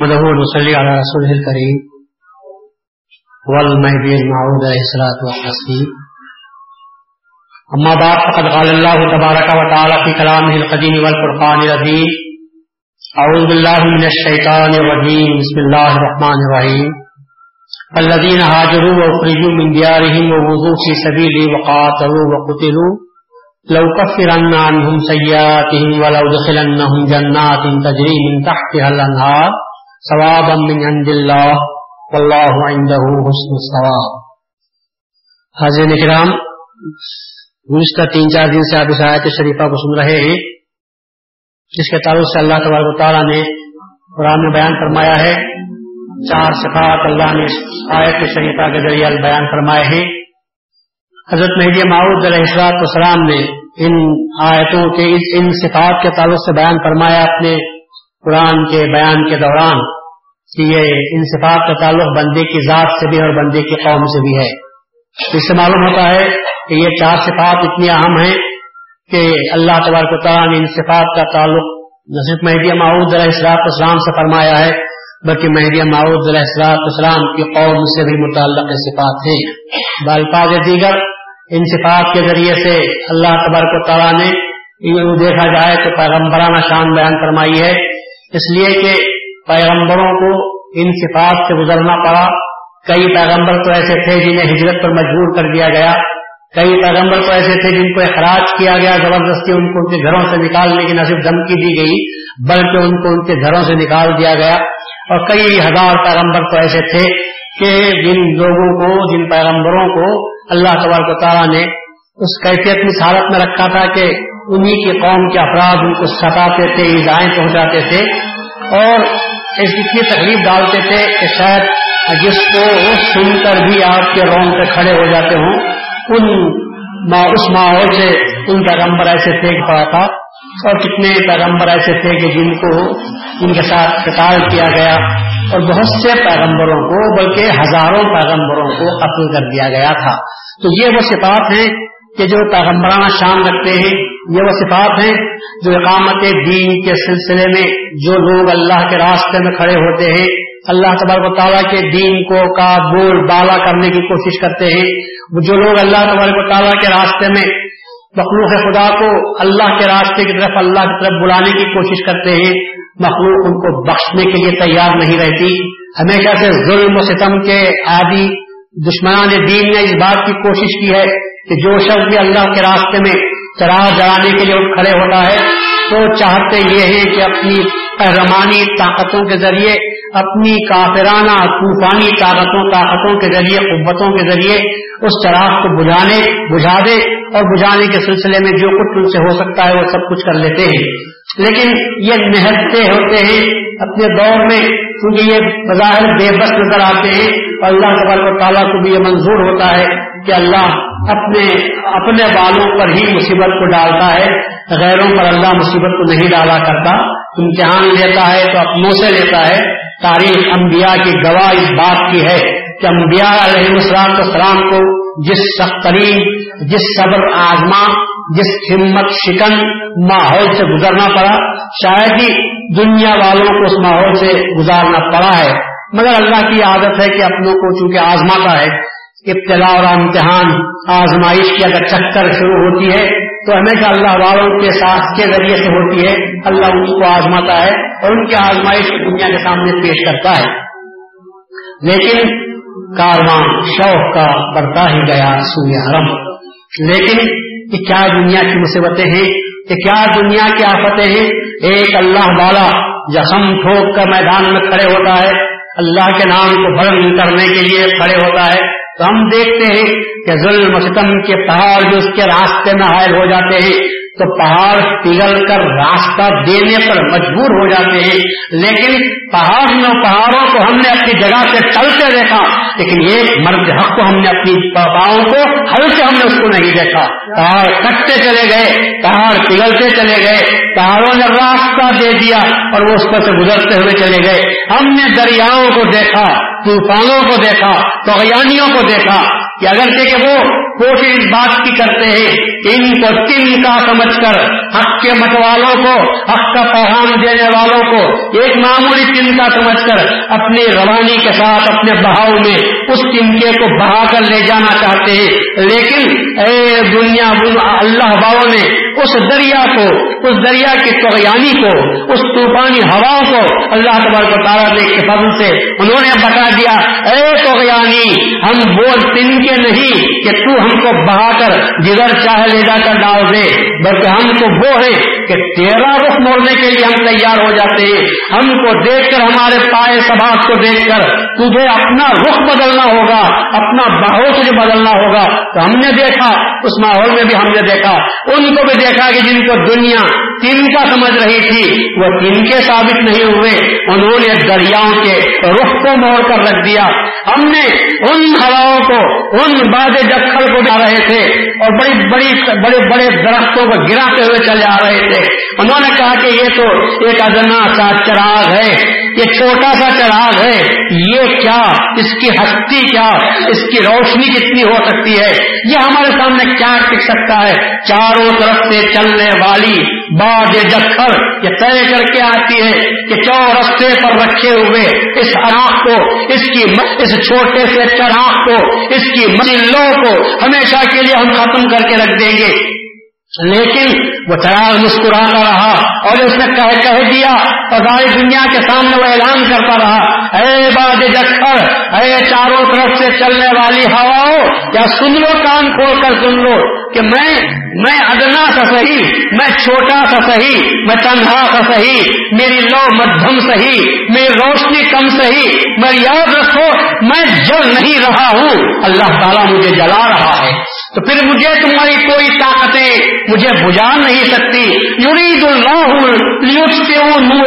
محمد نصلي على رسوله الكريم. والمهدي المعود عليه الصلاة والتسليم. أما بعد، فقد قال الله تبارك وتعالى في كلامه القديم والفرقان العظيم أعوذ بالله من الشيطان الرجيم. بسم الله الرحمن الرحيم. الذين هاجروا وأخرجوا من ديارهم ووضوا في سبيلي وقاتلوا وقتلوا. لو كفرن عنهم سيئاتهم ولو دخلنهم جنات تجري من تحتها الأنهار. ثوابا من عند الله والله عنده حسن الثواب. حاضر کرام گزشتہ تین چار دن سے آپ اس آیت شریفہ کو سن رہے ہیں، جس کے تعلق سے اللہ تبارک و تعالیٰ نے قرآن میں بیان فرمایا ہے۔ چار صفات اللہ نے آیت شریفہ کے ذریعے بیان فرمائے ہیں۔ حضرت مہدی معود علیہ السلاط والسلام نے ان آیتوں کے، ان صفات کے تعلق سے بیان فرمایا، اپنے قرآن کے بیان کے دوران کہ یہ انصفاق کا تعلق بندے کی ذات سے بھی اور بندے کی قوم سے بھی ہے۔ اس سے معلوم ہوتا ہے کہ یہ چار صفات اتنی اہم ہیں کہ اللہ تبارک و تعالیٰ نے انصفاط کا تعلق نہ صرف مہدیہ معود علیہ السلاط اسلام سے فرمایا ہے، بلکہ مہدیہ معود علیہ السلاط اسلام کی قوم سے بھی متعلق صفات ہیں۔ بالفاظ دیگر ان صفات کے ذریعے سے اللہ تبارک و تعالیٰ نے دیکھا جائے تو پیغمبرانہ شان بیان فرمائی ہے اس لیے کہ پیغمبروں کو ان صفات سے گزرنا پڑا۔ کئی پیغمبر تو ایسے تھے جنہیں ہجرت پر مجبور کر دیا گیا۔ کئی پیغمبر تو ایسے تھے جن کو اخراج کیا گیا، زبردستی ان کو ان کے گھروں سے نکالنے کی نہ صرف دھمکی دی گئی، بلکہ ان کو ان کے گھروں سے نکال دیا گیا۔ اور کئی ہزار پیغمبر تو ایسے تھے کہ جن لوگوں کو، جن پیغمبروں کو اللہ تبارک تعالیٰ نے اس کیفیت کی حالت میں رکھا تھا کہ انہی کی قوم کے افراد ان کو ستاتے تھے، ایزائیں پہنچاتے تھے۔ اور اس اتنی تکلیف ڈالتے تھے کہ شاید جس کو سن کر بھی آپ کے رونگ پہ کھڑے ہو جاتے ہوں، ان اس ماحول سے ان پیغمبر ایسے پھینک پڑا تھا اور کتنے پیغمبر ایسے تھے کہ جن کو ان کے ساتھ قتال کیا گیا اور بہت سے پیغمبروں کو، بلکہ ہزاروں پیغمبروں کو قتل کر دیا گیا تھا۔ تو یہ وہ صفات ہیں کہ جو پیغمبرانہ شان رکھتے ہیں یہ وہ صفات ہیں جو اقامت دین کے سلسلے میں جو لوگ اللہ کے راستے میں کھڑے ہوتے ہیں، اللہ تبارک و تعالیٰ کے دین کو کا بول بالا کرنے کی کوشش کرتے ہیں۔ جو لوگ اللہ تبارک و تعالیٰ کے راستے میں مخلوق خدا کو اللہ کے راستے کی طرف، اللہ کی طرف بلانے کی کوشش کرتے ہیں، مخلوق ان کو بخشنے کے لیے تیار نہیں رہتی۔ ہمیشہ سے ظلم و ستم کے عادی دشمنان دین نے اس بات کی کوشش کی ہے کہ جو شخص بھی اللہ کے راستے میں چراغ جلانے کے لیے کھڑے ہوتا ہے تو چاہتے یہ ہیں کہ اپنی قہرمانی طاقتوں کے ذریعے، اپنی کافرانہ طوفانی طاقتوں طاقتوں کے ذریعے، قوتوں کے ذریعے اس چراغ کو بجھانے بجھا دے اور بجھانے کے سلسلے میں جو کچھ ان سے ہو سکتا ہے وہ سب کچھ کر لیتے ہیں۔ لیکن یہ نہتے ہوتے ہیں اپنے دور میں کیونکہ یہ بظاہر بے بس نظر آتے ہیں اور اللہ تبارک و تعالیٰ کو بھی یہ منظور ہوتا ہے کہ اللہ اپنے اپنے بالوں پر ہی مصیبت کو ڈالتا ہے، غیروں پر اللہ مصیبت کو نہیں ڈالا کرتا۔ امتحان لیتا ہے تو اپنوں سے لیتا ہے۔ تاریخ انبیاء کی گواہ اس بات کی ہے کہ انبیاء علیہ السلام السلام کو جس سخت ترین، جس صبر آزما، جس ہمت شکن ماحول سے گزرنا پڑا، شاید ہی دنیا والوں کو اس ماحول سے گزارنا پڑا ہے۔ مگر اللہ کی عادت ہے کہ اپنوں کو چونکہ آزماتا ہے، ابتلا اور امتحان، آزمائش کی اگر چکر شروع ہوتی ہے، تو ہمیشہ اللہ والوں کے ساتھ کے ذریعے سے ہوتی ہے۔ اللہ ان کو آزماتا ہے اور ان کی آزمائش دنیا کے سامنے پیش کرتا ہے۔ لیکن کارواں شوق کا بڑھتا ہی گیا سویہ حرم۔ لیکن کہ کیا دنیا کی مصیبتیں ہیں؟ کہ کیا دنیا کی آفتیں ہیں؟ ایک اللہ والا جسم ٹھوک کر میدان میں کھڑے ہوتا ہے، اللہ کے نام کو بلند کرنے کے لیے کھڑے ہوتا ہے۔ تو ہم دیکھتے ہیں کہ ظلم ستم کے پہاڑ جو اس کے راستے میں حائل ہو جاتے ہیں تو پہاڑ پگھل کر راستہ دینے پر مجبور ہو جاتے ہیں۔ لیکن پہاڑ پہاڑوں کو ہم نے اپنی جگہ سے چلتے دیکھا، لیکن ایک مرد حق کو ہم نے اپنی پاؤں کو ہل سے ہم نے اس کو نہیں دیکھا۔ پہاڑ کٹتے چلے گئے، پہاڑ پگھلتے چلے گئے، پہاڑوں نے راستہ دے دیا اور وہ اس پر سے گزرتے ہوئے چلے گئے۔ ہم نے دریاؤں کو دیکھا، طوفانوں کو دیکھا تو کو دیکھا کہ اگر کہ وہ کوشش اس بات کی کرتے ہیں کہ ان کو تین کا سمجھ کر حق کے مت والوں کو، حق کا پیغام دینے والوں کو ایک معمولی تن کا سمجھ کر اپنی روانی کے ساتھ، اپنے بہاؤ میں اس تنکے کو بہا کر لے جانا چاہتے ہیں۔ لیکن اے دنیا اللہ باؤ نے اس دریا کو، اس دریا کی توغیانی کو، اس طوفانی ہواؤں کو اللہ تبارک و تعالیٰ نے کے فضل سے انہوں نے بتا دیا۔ اے توغیانی ہم وہ تن کے نہیں کہ تو ہم کو بہا کر جدھر چاہے لے جا کر ڈال دے۔ بلکہ ہم تو وہ ہے کہ تیرا رخ موڑنے کے لیے ہم تیار ہو جاتے ہیں۔ ہم کو دیکھ کر ہمارے پائے سباس کو دیکھ کر تجھے اپنا رخ بدلنا ہوگا، اپنا بہو تجھے بدلنا ہوگا۔ تو ہم نے دیکھا، اس ماحول میں بھی ہم نے دیکھا۔ ان کو بھی دیکھا کہ جن کو دنیا تین کا سمجھ رہی تھی؟ وہ تین کے ثابت نہیں ہوئے۔ انہوں نے دریاؤں کے رخ کو موڑ کر رکھ دیا۔ ہم نے ان ہواؤں کو، ان باد جکھل کو جا رہے تھے اور بڑی بڑی، بڑے بڑے درختوں کو گراتے ہوئے چلے آ رہے تھے۔ انہوں نے کہا کہ یہ تو ایک ادنا سا چراغ ہے، یہ چھوٹا سا چراغ ہے۔ یہ کیا؟ اس کی ہستی کیا؟ اس کی روشنی کتنی ہو سکتی ہے؟ یہ ہمارے سامنے کیا ٹک سکتا ہے؟ چاروں طرف سے چلنے والی باد جکھر یہ طے کر کے آتی ہے کہ چو رستے پر رکھے ہوئے اس اراق کو، اس کی اس چھوٹے سے چراغ کو، اس کی منلوں کو ہمیشہ کے لیے ہم ختم کر کے رکھ دیں گے۔ لیکن وہ چراغ مسکرا رہا اور اس نے کہہ کہہ دیا ساری دنیا کے سامنے وہ اعلان کرتا رہا، اے باد جکھر، اے چاروں طرف سے چلنے والی ہواؤں، کیا سن لو، کان کھول کر سن لو کہ میں میں ادنا سا صحیح، میں چھوٹا سا صحیح، میں تنہا سا صحیح، میری لو مدھم صحیح، میری روشنی کم صحیح میں یاد رکھو، میں جل نہیں رہا ہوں۔ اللہ تعالیٰ مجھے جلا رہا ہے۔ تو پھر مجھے تمہاری کوئی طاقتیں مجھے بجا نہیں سکتی۔ یورید اللہ نور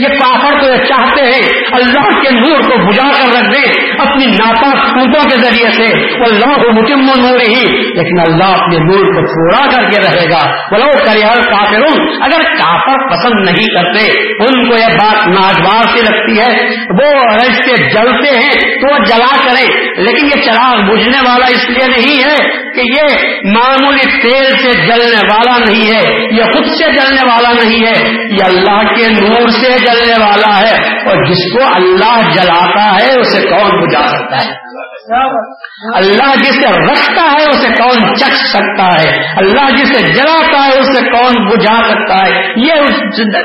یہ کافر کو یہ چاہتے ہیں اللہ کے نور کو بجا کر رکھ دے اپنی ناپا پھوٹوں کے ذریعے سے۔ اللہ مکم نور ہی لیکن اللہ اپنے نور کو پورا کر کے رہے گا۔ بولو کریئر کافر اگر کافر پسند نہیں کرتے، ان کو یہ بات ناجوار سے لگتی ہے۔ وہ رشتے جلتے ہیں تو وہ جلا کرے لیکن یہ چراغ بجھنے والا اس لیے نہیں ہے کہ یہ معمولی تیل سے جلنے والا نہیں ہے، یہ خود سے جلنے والا نہیں ہے، یہ اللہ کے نور سے جلنے والا ہے اور جس کو اللہ جلاتا ہے، اسے کون بجا سکتا ہے؟ اللہ جسے رکھتا ہے اسے کون چکھ سکتا ہے؟ اللہ جسے جلاتا ہے اسے کون بجھا سکتا ہے؟ یہ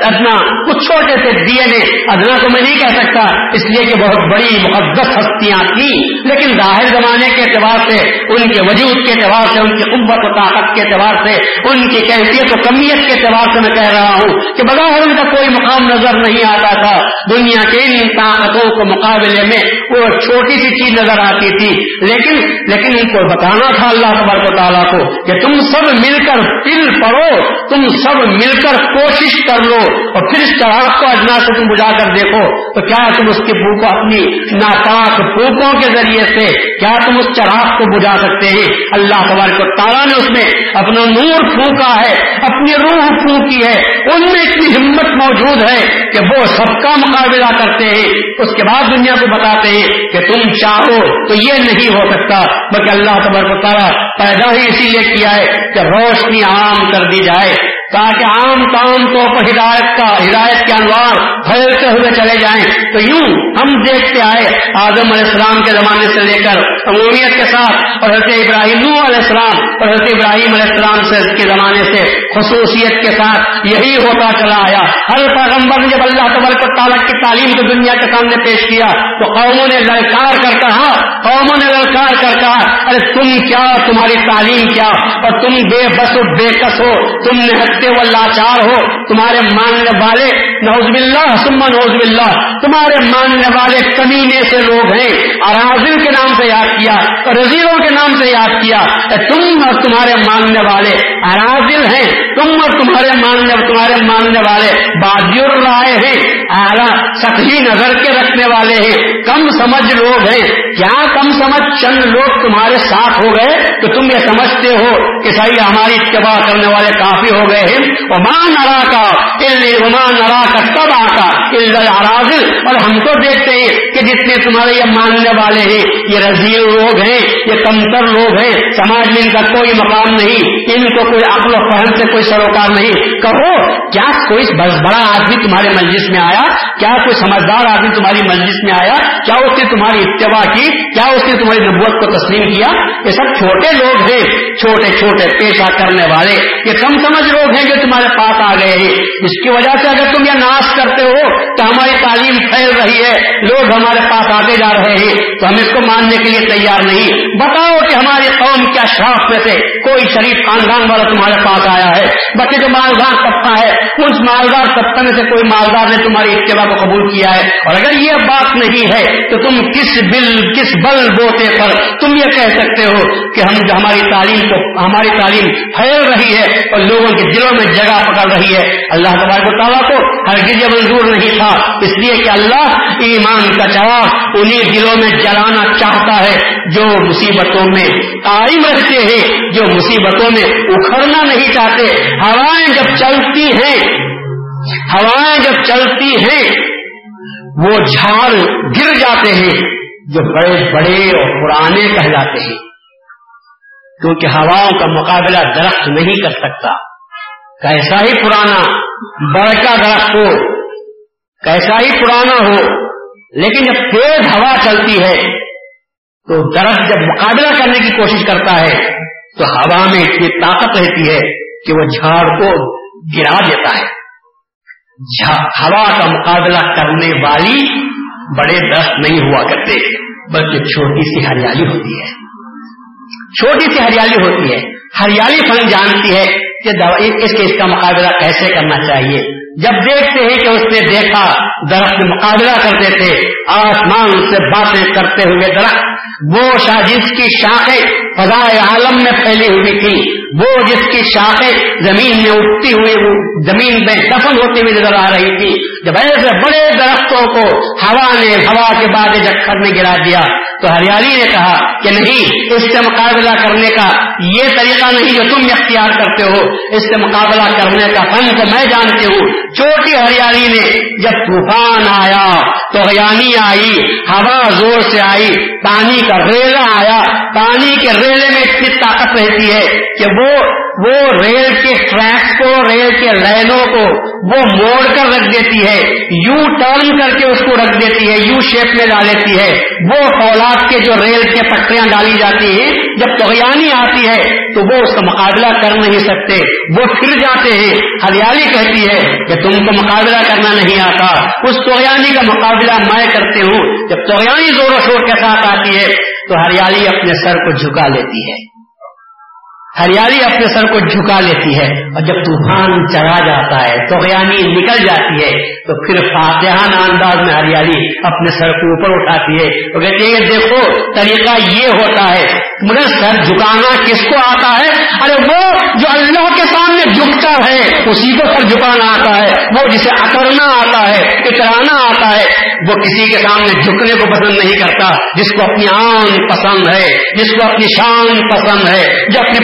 ادنا کچھ چھوٹے سے دیے نے ادنا تو میں نہیں کہہ سکتا، اس لیے کہ بہت بڑی مقدس ہستیاں تھیں۔ لیکن ظاہر زمانے کے اعتبار سے، ان کے وجود کے اعتبار سے، ان کی قوت و طاقت کے اعتبار سے، ان کی کیفیت و کمیت کے اعتبار سے میں کہہ رہا ہوں کہ بظاہر ان کا کوئی مقام نظر نہیں آتا تھا۔ دنیا کے ان طاقتوں کے مقابلے میں وہ چھوٹی سی چیز نظر آتی کی تھی۔ لیکن لیکن ان کو بتانا تھا اللہ تبارک و تعالیٰ کو کہ تم سب مل کر پل پڑو تم سب مل کر کوشش کر لو اور پھر اس چراغ کو اجنا سے تم بجا کر دیکھو۔ تو کیا تم اس کی بھوک اپنی ناپاک پھوکوں کے ذریعے سے کیا تم اس چراغ کو بجا سکتے ہیں؟ اللہ تبارک و تعالیٰ نے اس میں اپنا نور پھونکا ہے، اپنی روح پھونکی ہے۔ ان میں اتنی ہمت موجود ہے کہ وہ سب کا مقابلہ کرتے ہیں۔ اس کے بعد دنیا کو بتاتے ہیں کہ تم چاہو تو یہ نہیں ہو سکتا، بلکہ اللہ تبارک تعالیٰ پیدا ہی اسی لیے کیا ہے کہ روشنی عام کر دی جائے۔ تاکہ عام طور پر ہدایت کا ہدایت کے انوار پھیلتے ہوئے چلے جائیں۔ تو یوں ہم دیکھتے آئے آدم علیہ السلام کے زمانے سے لے کر عمومیت کے ساتھ اور حضرت ابراہیم علیہ السلام اور حضرت ابراہیم علیہ السلام سے کے زمانے سے خصوصیت کے ساتھ یہی ہوتا چلا آیا۔ ہر پیغمبر نے جب اللہ تبارک تعالیٰ کی تعلیم کو دنیا کے سامنے پیش کیا تو قوموں نے للکار کر کہا قوموں نے للکار کر کہا ارے تم کیا؟ تمہاری تعلیم کیا؟ اور تم بے بس و بے کس ہو؟ تم نے وہ لاچار ہو، تمہارے ماننے والے نوز باللہ سما نوز باللہ، تمہارے ماننے والے کمینے سے لوگ ہیں، اراضل کے نام سے یاد کیا رضیوں کے نام سے یاد کیا تم اور تمہارے ماننے والے اراضل ہیں، تم اور تمہارے ماننے تمہارے ماننے والے بادی رائے ہیں، اعلیٰ سخی نظر کے رکھنے والے ہیں، کم سمجھ لوگ ہیں کیا کم سمجھ چند لوگ تمہارے ساتھ ہو گئے، تو تم یہ سمجھتے ہو کہ صحیح ہماری اتباع کرنے والے کافی ہو گئے ہیں امان ارا کا امان ارا کا تب آتا اور ہم تو دیکھتے ہیں کہ جتنے تمہارے یہ ماننے والے ہیں، یہ رضیل لوگ ہیں، یہ کمتر لوگ ہیں، سماج میں ان کا کوئی مقام نہیں، ان کو کوئی عقل و فہم سے کوئی سروکار نہیں۔ کہو، کیا کوئی بس بڑا آدمی تمہارے مجلس میں آیا؟ کیا کوئی سمجھدار آدمی تمہاری مجلس میں آیا؟ کیا اس نے تمہاری اتباع کی؟ کیا اس نے تمہاری نبوت کو تسلیم کیا؟ یہ سب چھوٹے لوگ ہیں، چھوٹے چھوٹے پیشہ کرنے والے، یہ کم سمجھ لوگ ہیں جو تمہارے پاس آ گئے ہیں۔ اس کی وجہ سے اگر تم یہ ناش کرتے ہو تو ہماری تعلیم پھیل رہی ہے۔ لوگ ہمارے پاس آتے جا رہے ہیں۔ تو ہم اس کو ماننے کے لیے تیار نہیں۔ بتاؤ کہ ہماری قوم کیا شراف میں سے کوئی شریف خاندان والا تمہارے پاس آیا ہے۔ بچے جو مالدار طبقہ ہے، اس مالدار طبقہ میں سے کوئی مالدار نے تمہاری اتباع کو قبول کیا ہے؟ اور اگر یہ بات نہیں ہے تو تم کس بل کس بل بوتے پر تم یہ کہہ سکتے ہو کہ ہم ہماری تعلیم کو، ہماری تعلیم پھیل رہی ہے اور لوگوں کے دلوں میں جگہ پکڑ رہی ہے۔ اللہ تبارک و تعالیٰ کو ہر گرج منظور نہیں تھا۔ اس لیے کہ اللہ ایمان کا جواب انہیں دلوں میں جلانا چاہتا ہے جو مصیبتوں میں قائم رہتے ہیں، جو مصیبتوں میں اکھڑنا نہیں چاہتے۔ ہوائیں جب چلتی ہیں، ہوائیں جب چلتی ہیں، وہ جھاڑ گر جاتے ہیں جو بڑے بڑے اور پرانے کہلاتے ہیں۔ کیونکہ ہواؤں کا مقابلہ درخت نہیں کر سکتا۔ کیسا ہی پرانا بڑکا درخت ہو، کیسا ہی پرانا ہو، لیکن جب تیز ہوا چلتی ہے، تو درخت جب مقابلہ کرنے کی کوشش کرتا ہے، تو ہوا میں اتنی طاقت رہتی ہے کہ وہ جھاڑ کو گرا دیتا ہے۔ ہوا کا مقابلہ کرنے والی بڑے درخت نہیں ہوا کرتے، بلکہ چھوٹی سی ہریالی ہوتی ہے۔ چھوٹی سی ہریالی ہوتی ہے، ہریالی فن جانتی ہے کہ اس کے اس کا مقابلہ کیسے کرنا چاہیے؟ جب دیکھتے ہیں کہ اس نے دیکھا درخت مقابلہ کرتے تھے، آسمان سے باتیں کرتے ہوئے درخت، وہ شاہ جس کی شاخیں فضائے عالم میں پھیلی ہوئی تھی۔ وہ جس کی شاخیں زمین میں اٹھتی ہوئی زمین میں دفن ہوتی ہوئی نظر آ رہی تھی۔ جب ایسے بڑے درختوں کو ہوا نے ہوا کے بعد جکھر میں گرا دیا، تو ہریالی نے کہا کہ نہیں، اس سے مقابلہ کرنے کا یہ طریقہ نہیں جو تم اختیار کرتے ہو۔ اس سے مقابلہ کرنے کا فن تو میں جانتی ہوں۔ چھوٹی ہریالی نے جب طوفان آیا، تو ہریانی آئی، ہوا زور سے آئی، پانی کا ریلا آیا پانی کے ریلے میں اتنی طاقت رہتی ہے کہ وہ وہ ریل کے ٹریک کو، ریل کے لائنوں کو وہ موڑ کر رکھ دیتی ہے، یو ٹرن کر کے اس کو رکھ دیتی ہے، یو شیپ میں ڈال دیتی ہے۔ وہ فولاد کے جو ریل کے پٹریاں ڈالی جاتی ہیں، جب توغیانی آتی ہے تو وہ اس کا مقابلہ کر نہیں سکتے۔ وہ پھر جاتے ہیں، ہریالی کہتی ہے کہ تم کو مقابلہ کرنا نہیں آتا۔ اس توغیانی کا مقابلہ میں کرتے ہوں۔ جب توغیانی زور و شور کے ساتھ آتی ہے تو ہریالی اپنے سر کو جھکا لیتی ہے۔ ہریالی اپنے سر کو جھکا لیتی ہے اور جب طوفان چڑھا جاتا ہے تو ہریانی نکل جاتی ہے، تو پھر فاتحان انداز میں ہریالی اپنے سر کو اوپر اٹھاتی ہے۔ تو کہتے ہیں دیکھو، طریقہ یہ ہوتا ہے۔ مگر سر جھکانا کس کو آتا ہے؟ ارے وہ جو اللہ کے سامنے جھکتا ہے، اسی کو سر جھکانا آتا ہے۔ وہ جسے اکڑنا آتا ہے اترانا آتا ہے۔ وہ کسی کے سامنے جھکنے کو پسند نہیں کرتا، جس کو اپنی آن پسند ہے، جس کو اپنی شان پسند ہے، جو اپنی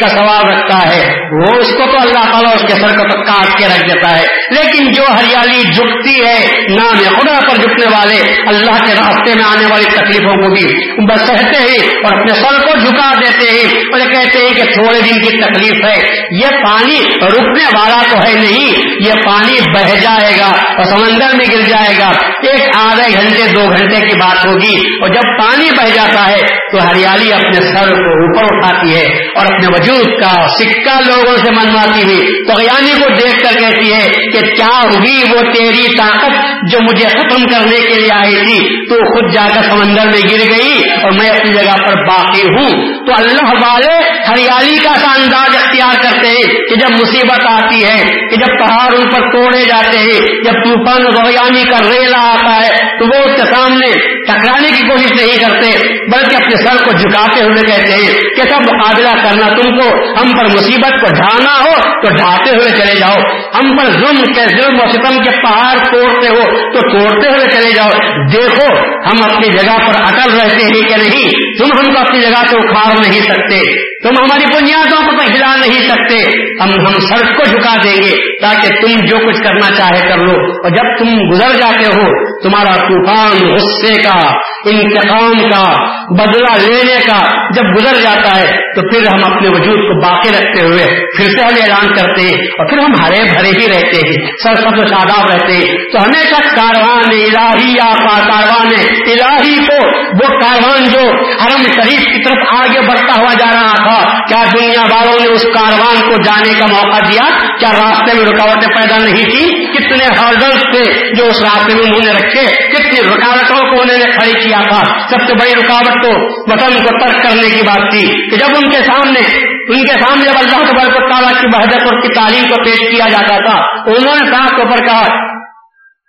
کا سوال رکھتا ہے۔ وہ اس کو تو اللہ تعالیٰ اس کے سر کو تو کاٹ کے رکھ دیتا ہے۔ لیکن جو ہریالی جھکتی ہے، نام خدا پر جھکنے والے، اللہ کے راستے میں آنے والی تکلیفوں کو بھی بس سہتے ہیں اور اپنے سر کو جھکا دیتے ہیں اور کہتے ہیں کہ تھوڑے دن کی تکلیف ہے۔ یہ پانی رکنے والا تو ہے نہیں، یہ پانی بہ جائے گا اور سمندر میں گر جائے گا۔ ایک آدھے گھنٹے، دو گھنٹے کی بات ہوگی اور جب پانی بہ جاتا ہے تو ہریالی اپنے سر کو اوپر اٹھاتی ہے اور اپنے وجود کا سکہ لوگوں سے منواتی ہوئی تو کو دیکھ کر کہتی ہے کہ کیا ہوئی وہ تیری طاقت جو مجھے ختم کرنے کے لیے آئی تھی؟ تو خود جا کر سمندر میں گر گئی اور میں اپنی جگہ پر باقی ہوں۔ تو اللہ والے ہریالی کا سا انداز اختیار کرتے ہیں کہ جب مصیبت آتی ہے، کہ جب پہاڑ ان پر توڑے جاتے ہیں، جب طوفان غیانی کا ریلا آتا ہے تو وہ اس کے سامنے ٹکرانے کی کوشش نہیں کرتے، بلکہ اپنے سر کو جھکاتے ہوئے کہتے ہیں کہ سب مقابلہ کرنا، تم کو ہم پر مصیبت کو ڈھانا ہو تو ڈھاتے ہوئے چلے جاؤ۔ ہم پر ظلم کے ظلم و ستم کے پہاڑ توڑتے ہو تو توڑتے ہوئے چلے جاؤ۔ دیکھو، ہم اپنی جگہ پر اٹل رہتے ہیں کہ نہیں؟ تم ہم کو اپنی جگہ سے اکھاڑ نہیں سکتے۔ تم ہماری بنیادوں کو تو ہلا نہیں سکتے۔ ہم ہم سڑک کو جھکا دیں گے تاکہ تم جو کچھ کرنا چاہے کر لو۔ اور جب تم گزر جاتے ہو تمہارا طوفان غصے کا، انتقام کا، بدلہ لینے کا جب گزر جاتا ہے، تو پھر ہم اپنے وجود کو باقی رکھتے ہوئے پھر سے ہم اعلان کرتے ہیں اور پھر ہم ہرے بھرے ہی رہتے ہیں، سر سب شاداب رہتے ہیں۔ تو ہمیشہ کاروان الہی یا کاروان الہی کو وہ کاروان جو حرم شریف کی طرف آگے بڑھتا ہوا جا رہا تھا۔ کیا دنیا والوں نے اس کاروان کو جانے کا موقع دیا؟ کیا راستے میں رکاوٹیں پیدا نہیں کی کتنے ہارڈلس تھے جو اس راستے میں انہوں نے رکھے؟ کتنی رکاوٹوں کو انہوں نے کھڑی کیا تھا؟ سب سے بڑی رکاوٹ تو وطن کو ترک کرنے کی بات تھی کہ جب ان کے سامنے ان کے سامنے جب اللہ تبارک تعالیٰ کی بہدت اور کی تعلیم کو پیش کیا جاتا تھا انہوں نے صاف طور پر کہا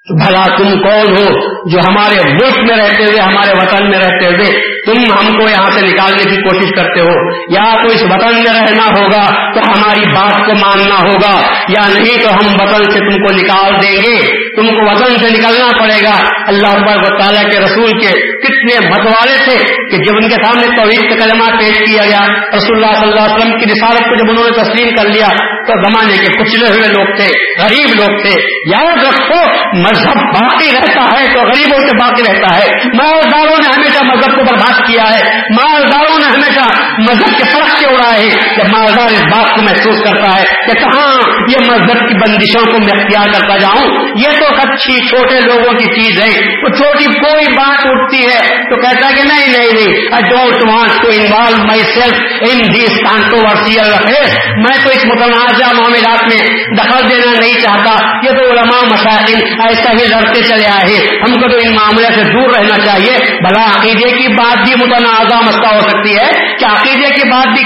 بھلا تم کون ہو جو ہمارے ملک میں رہتے ہوئے، ہمارے وطن میں رہتے ہوئے تم ہم کو یہاں سے نکالنے کی کوشش کرتے ہو؟ یا تو اس وطن میں رہنا ہوگا تو ہماری بات کو ماننا ہوگا، یا نہیں تو ہم وطن سے تم کو نکال دیں گے؟ تم کو وطن سے نکلنا پڑے گا۔ اللہ و تعالیٰ کے رسول کے کتنے متوالے تھے کہ جب ان کے سامنے توحید کا کلمہ پیش کیا گیا رسول اللہ صلی اللہ علیہ وسلم کی رسالت کو جب انہوں نے تسلیم کر لیا تو زمانے کے کچلے ہوئے لوگ تھے، غریب لوگ تھے۔ یاد رکھو مذہب باقی رہتا ہے تو غریبوں سے باقی رہتا ہے۔ مالداروں نے ہمیشہ مذہب کو برباد کیا ہے۔ مالداروں نے ہمیشہ مذہب کے فرق کے اڑائے کہ مالدار اس بات کو محسوس کرتا ہے کہ کہاں یہ مذہب کی بندشوں کو میں اختیار کرتا جاؤں۔ یہ تو اچھی چھوٹے لوگوں کی چیز ہے۔ وہ چھوٹی کوئی بات اٹھتی ہے تو کہتا ہے کہ نہیں نہیں نہیں۔ I don't want to involve myself in these controversial affair میں تو اس متنازع معاملات میں دخل دینا نہیں چاہتا۔ یہ تو علماء مسائل۔ ایسا ہی لڑتے چلے آئے۔ ہم کو تو ان معاملے سے دور رہنا چاہیے۔ بھلا عقیدے کی بات بھی متنازع مسئلہ ہو سکتی ہے۔ کیا عقیدے کی بات بھی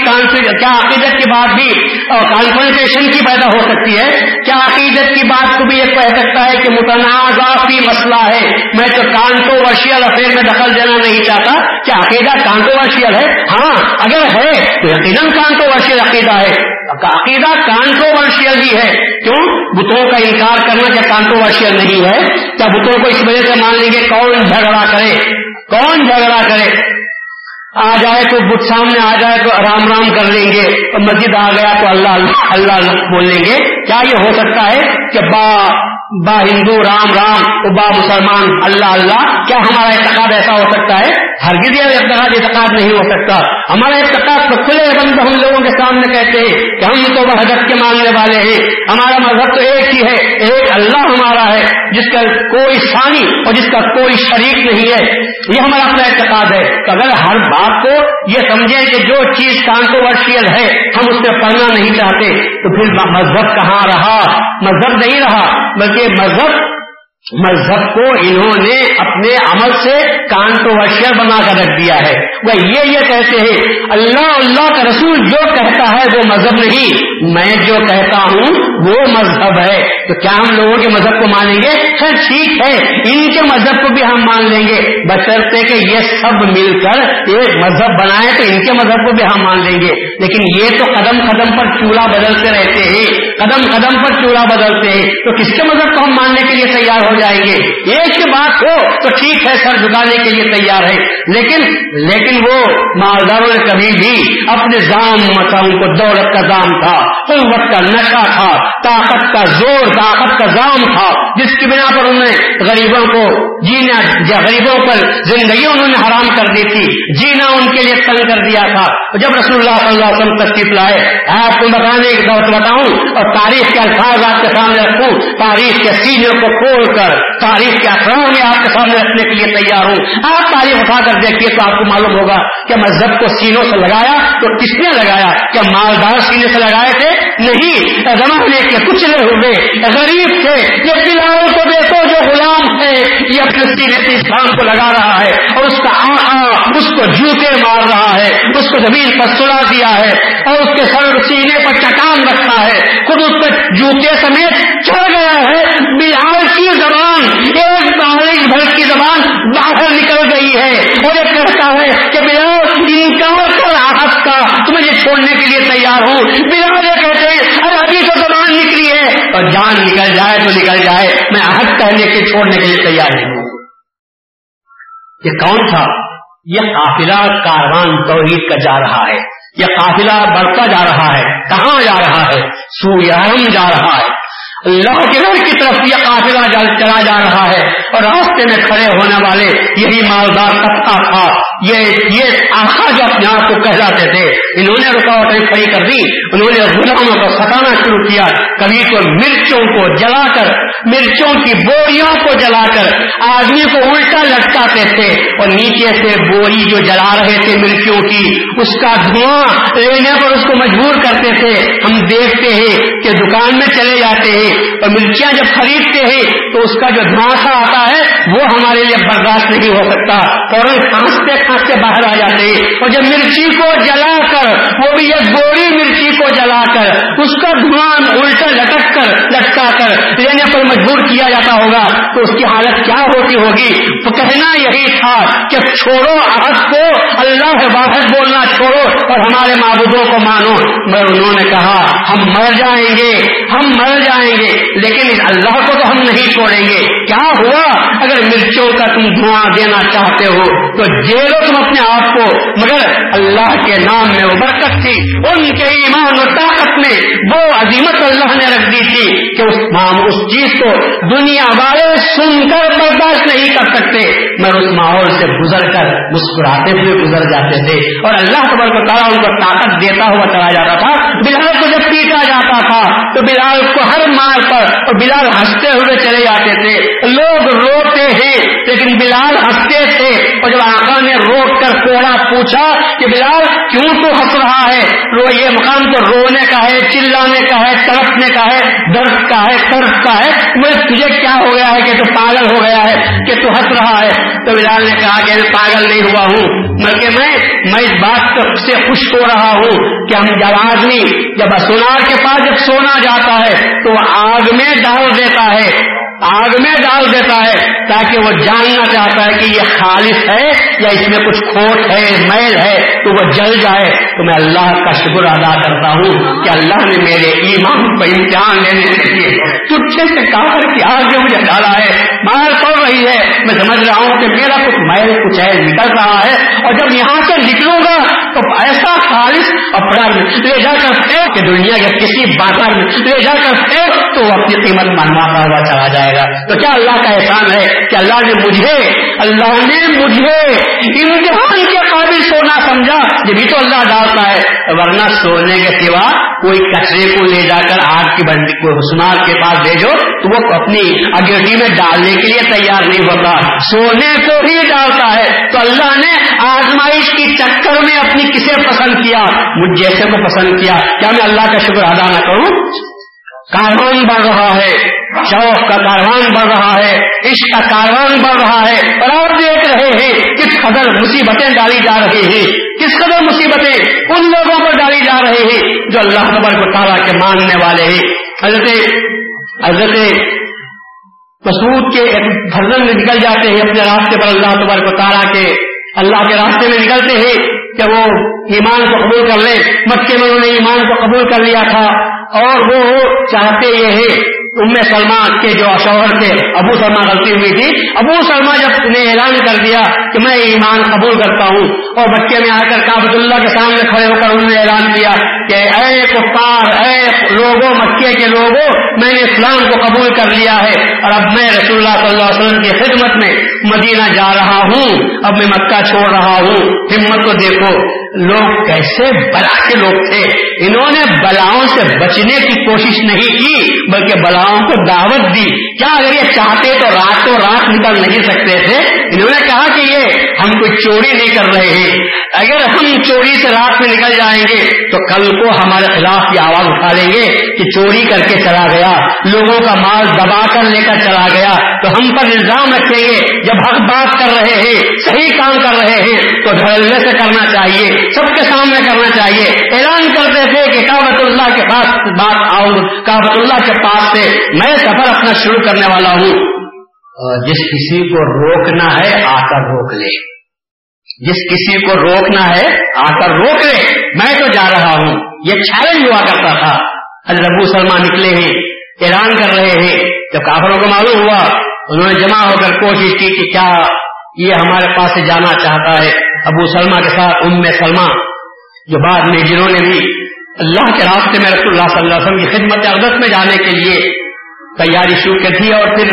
کیا عقیدت کی بات بھی کانفرنٹیشن کی پیدا ہو سکتی ہے۔ کیا عقیدت کی بات کو بھی یہ کہہ سکتا ہے کہ متنازع کی مسئلہ ہے۔ میں تو کانٹروورشیل افیئر میں دخل دینا نہیں چاہتا۔ کیا عقیدہ کانٹروورشیل ہے؟ ہاں اگر ہے، تو یقیناً کانٹروورشیل عقیدہ ہے۔ عقیدہ کانٹروورشیل بھی ہے۔ کیوں؟ بتوں کا انکار کرنا کیا کانٹروورشیل نہیں ہے۔ کیا بتوں کو اس وجہ سے مان لیں گے کون جھگڑا کرے، کون جھگڑا کرے؟ آ جائے تو بت سامنے، آ جائے تو رام رام کر لیں گے، اور مسجد آ گیا تو اللہ اللہ اللہ بول لیں گے۔ کیا یہ ہو سکتا ہے کہ با با ہندو، رام رام با مسلمان، اللہ اللہ، کیا ہمارا اعتقاد ایسا ہو سکتا ہے؟ ہر گز اعتقاد اعتقاد نہیں ہو سکتا۔ ہمارا اعتقاد تو کھلے بند ہم لوگوں کے سامنے کہتے ہیں کہ ہم تو حضرت کے ماننے والے ہیں۔ ہمارا مذہب تو ایک ہی ہے، ایک اللہ ہمارا ہے، جس کا کوئی ثانی اور جس کا کوئی شریک نہیں ہے۔ یہ ہمارا اپنا اعتقاد ہے۔ اگر ہر بات کو یہ سمجھیں کہ جو چیز کانٹروورشیل ہے، ہم اس سے پڑھنا نہیں چاہتے، تو پھر مذہب کہاں رہا؟ مذہب نہیں رہا۔ مذہب مذہب کو انہوں نے اپنے عمل سے کانٹروورشل بنا کر رکھ دیا ہے۔ وہ یہ یہ کہتے ہیں، اللہ اللہ کا رسول جو کہتا ہے وہ مذہب نہیں۔ میں جو کہتا ہوں وہ مذہب ہے۔ تو کیا ہم لوگوں کے مذہب کو مانیں گے؟ سر ٹھیک ہے، ان کے مذہب کو بھی ہم مان لیں گے۔ بشرطے کہ یہ سب مل کر ایک مذہب بنائے تو ان کے مذہب کو بھی ہم مان لیں گے۔ لیکن یہ تو قدم قدم پر چولہا بدلتے رہتے ہیں۔ قدم قدم پر چولہا بدلتے ہیں۔ تو کس کے مذہب کو ہم ماننے کے لیے تیار ہو جائیں گے۔ ایک بات ہو تو ٹھیک ہے، سر جھکانے کے لیے تیار ہے۔ لیکن لیکن وہ مالداروں نے کبھی بھی اپنے جام متا ان کو دولت کا دام تھا، قوت کا نشہ تھا، طاقت کا زور، طاقت کا دام تھا، جس کی بنا پر انہوں نے غریبوں کو جینا، غریبوں پر زندگی انہوں نے حرام کر دی تھی، جینا ان کے لیے تنگ کر دیا تھا۔ جب رسول اللہ صلی اللہ علیہ وسلم تشریف لائے، آپ کو بتانے کی دعوت بتاؤں اور تاریخ کے الفاظ آپ کے سامنے رکھوں، تاریخ کے سینوں کو کھول کر تاریخ کے اخراؤں میں آپ کے سامنے رکھنے کے لیے تیار ہوں۔ آپ تاریخ اٹھا کر دیکھیے تو آپ کو معلوم ہوگا کہ مذہب کو سینوں سے لگایا تو کس نے لگایا؟ کیا مالدار سینے سے لگائے تھے؟ نہیں۔ زمانے کے کچلے ہوئے، غریب تھے، یہ بلاؤ کو دیکھو جو غلام ہے یہ اپنے سینے سے اسلام کو لگا رہا ہے اور اس کا آخا اس کو جوتے مار رہا ہے، اس کو زمین پر سلا دیا ہے اور اس کے سر سینے پر چٹان رکھا ہے۔ خود اس پر جوتے سمیت چڑھ گیا ہے۔ بہار کی زبان، ایک باریک بھر کی زبان باہر نکل گئی ہے اور یہ کہتا ہے کہ انکار کر راحت کا، تمہیں یہ چھوڑنے کے لیے تیار ہوں۔ بلا یہ کہتے ہیں اور جان نکل جائے تو نکل جائے۔ میں آہت کہنے کے چھوڑنے کے لیے تیار ہوں۔ یہ کون تھا؟ یہ قافلہ کاروان توحید کا جا رہا ہے۔ یہ قافلہ بڑھتا جا رہا ہے۔ کہاں جا رہا ہے؟ سوریہ جا رہا ہے۔ اللہ کے گھر کی طرف یہ قافلہ چلا جا رہا ہے اور راستے میں کھڑے ہونے والے یہی مالدار طبقہ تھا۔ یہ یہ آخا جو اپنے آپ کو کہلاتے تھے، انہوں نے رکاوٹیں کھڑی کر دی انہوں نے غلاموں کو ستانا شروع کیا۔ کبھی تو مرچوں کو جلا کر مرچوں کی بوریوں کو جلا کر آدمی کو الٹا لٹکاتے تھے اور نیچے سے بوری جو جلا رہے تھے مرچوں کی، اس کا دھواں لینے پر اس کو مجبور کرتے تھے۔ ہم دیکھتے ہیں کہ دکان میں چلے جاتے ہیں اور مرچیاں جب خریدتے ہیں تو اس کا جو دھماسا آتا ہے، وہ ہمارے لیے برداشت نہیں ہو سکتا۔ فوراً کھانستے کھانستے باہر آ جاتے ہیں۔ اور جب مرچی کو جلا کر، وہ بھی ایک گوری مرچی کو جلا کر، اس کا دھواں الٹا لٹک کر، لٹکا کر، لینے پر مجبور کیا جاتا ہوگا تو اس کی حالت کیا ہوتی ہوگی؟ تو کہنا یہی تھا کہ چھوڑو عہد کو، اللہ واحد بولنا چھوڑو اور ہمارے معبودوں کو مانو۔ مگر انہوں نے کہا، ہم مر جائیں گے، ہم مر جائیں گے، لیکن اللہ کو تو ہم نہیں چھوڑیں گے۔ کیا ہوا؟ اگر تم دھواں دینا چاہتے ہو، تو جیلو تم اپنے آپ کو، مگر اللہ کے نام میں وہ برکت تھی، ان کے ایمان و طاقت میں وہ عظیمت اللہ نے رکھ دی تھی کہ اس نام اس چیز کو دنیا والے سن کر برداشت نہیں کر سکتے، مگر اس ماحول سے گزر کر، مسکراتے ہوئے گزر جاتے تھے۔ اور اللہ تبر کو تعالیٰ ان کو طاقت دیتا ہوا چلا جاتا تھا بلال کو جب پیٹا جاتا تھا تو بلال کو ہر مار پر اور بلال ہنستے ہوئے چلے جاتے تھے۔ لوگ روتے ہیں، لیکن بلال ہنستے تھے۔ اور جب آقا نے روک کر کوڑا پوچھا کہ بلال کیوں تو ہنس رہا ہے؟ رو یہ مقام تو رونے کا ہے، چلانے کا ہے، تڑپنے کا ہے، درد کا ہے قرض کا ہے۔ مجھے تجھے کیا ہو گیا ہے کہ تو پاگل ہو گیا ہے، کہ تو ہنس رہا ہے؟ تو بلال نے کہا کہ پاگل نہیں ہوا ہوں، بلکہ میں میں اس بات سے خوش ہو رہا ہوں کہ ہم جب آدمی جب سونار کے پاس جب سونا جاتا ہے تو آگ میں ڈال دیتا ہے، آگ میں ڈال دیتا ہے تاکہ وہ جاننا چاہتا ہے کہ یہ خالص ہے یا اس میں کچھ کھوٹ ہے، میل ہے، تو وہ جل جائے۔ تو میں اللہ کا شکر ادا کرتا ہوں کہ اللہ نے میرے ایمان کو امتحان لینے کے لیے تٹھے سے کافر کی آگ میں مجھے ڈالا ہے۔ مار پڑ رہی ہے۔ میں سمجھ رہا ہوں کہ میرا کچھ میل، کچھ ہے، نکل رہا ہے۔ اور جب یہاں سے نکلوں گا تو ایسا خالص اپنا لے جا کر پھینک کہ دنیا کے کسی بازار میں لے جا کر پھینک تو وہ اپنی قیمت منواتا ہوا چلا جائے گا۔ تو کیا اللہ کا احسان ہے کہ اللہ نے مجھے، اللہ نے مجھے امتحان کے قابل سونا سمجھا؟ یہ بھی تو اللہ ڈالتا ہے۔ ورنہ سونے کے سوا کوئی کچرے کو لے جا کر آگ کی بندی کو حسنات کے پاس بھیجو تو وہ اپنی اگیٹی میں ڈالنے کے لیے تیار نہیں ہوتا۔ سونے کو ہی ڈالتا ہے۔ تو اللہ نے آزمائش کی چکر میں اپنی کسے پسند کیا؟ مجھ جیسے کو پسند کیا۔ کیا میں اللہ کا شکر ادا نہ کروں؟ کاروان بڑھ رہا ہے۔ شوق کا کاروان بڑھ رہا ہے۔ عشق کا کاروان بڑھ رہا ہے۔ اور آپ دیکھ رہے ہیں کس قدر مصیبتیں ڈالی جا رہی ہیں۔ کس قدر مصیبتیں ان لوگوں پر ڈالی جا رہی ہیں جو اللہ قبر کو تعالیٰ کے ماننے والے ہیں۔ حضرت حضرت مسعود کے بھرن میں نکل جاتے ہیں اپنے راستے پر اللہ تبار کو تعالیٰ کے اللہ کے راستے میں نکلتے ہیں۔ کہ وہ ایمان کو قبول کر لے۔ مکے میں انہوں نے ایمان کو قبول کر لیا تھا اور وہ چاہتے یہ ہے ام سلما کے جو شوہر تھے، ابو سلما غلطی ہوئی تھی۔ ابو سلما جب انہیں اعلان کر دیا کہ میں ایمان قبول کرتا ہوں، اور بچے میں آ کر کابت اللہ کے سامنے کھڑے ہو کر انہوں نے اعلان کیا کہ اے کفار، اے لوگوں، مکے کے لوگوں، میں نے اسلام کو قبول کر لیا ہے۔ اور اب میں رسول اللہ صلی اللہ علیہ وسلم کی خدمت میں مدینہ جا رہا ہوں، اب میں مکہ چھوڑ رہا ہوں۔ ہمت کو دیکھو۔ لوگ کیسے بلا کے لوگ تھے؟ انہوں نے بلاؤں سے بچنے کی کوشش نہیں کی، بلکہ بلاؤں کو دعوت دی۔ کیا اگر یہ چاہتے تو راتوں رات نکل نہیں سکتے تھے؟ انہوں نے کہا کہ یہ ہم کوئی چوری نہیں کر رہے ہیں۔ اگر ہم چوری سے رات میں نکل جائیں گے تو کل کو ہمارے خلاف یہ آواز اٹھا لیں گے کہ چوری کر کے چلا گیا۔ لوگوں کا مال دبا کر لے کر چلا گیا۔ تو ہم پر الزام رکھیں گے۔ جب حق بات کر رہے ہیں، صحیح کام کر رہے ہیں، تو دھڑلے سے کرنا چاہیے۔ سب کے سامنے کرنا چاہیے۔ اعلان کرتے تھے کہ کابت اللہ کے پاس بات آؤں کابت اللہ کے پاس سے میں سفر اپنا شروع کرنے والا ہوں۔ جس کسی کو روکنا ہے آ کر روک لے۔ جس کسی کو روکنا ہے آ کر روک لے۔ میں تو جا رہا ہوں۔ یہ چیلنج ہوا کرتا تھا۔ حضرت ابو سلمان نکلے ہیں، اعلان کر رہے ہیں۔ جب کافروں کو معلوم ہوا، انہوں نے جمع ہو کر کوشش کی کہ کیا یہ ہمارے پاس سے جانا چاہتا ہے۔ ابو سلمہ کے ساتھ ام سلمہ، جو بعد میں جنہوں نے بھی اللہ کے راستے میں رسول اللہ صلی اللہ علیہ وسلم کی خدمت اقدس میں جانے کے لیے تیاری شروع کی تھی اور پھر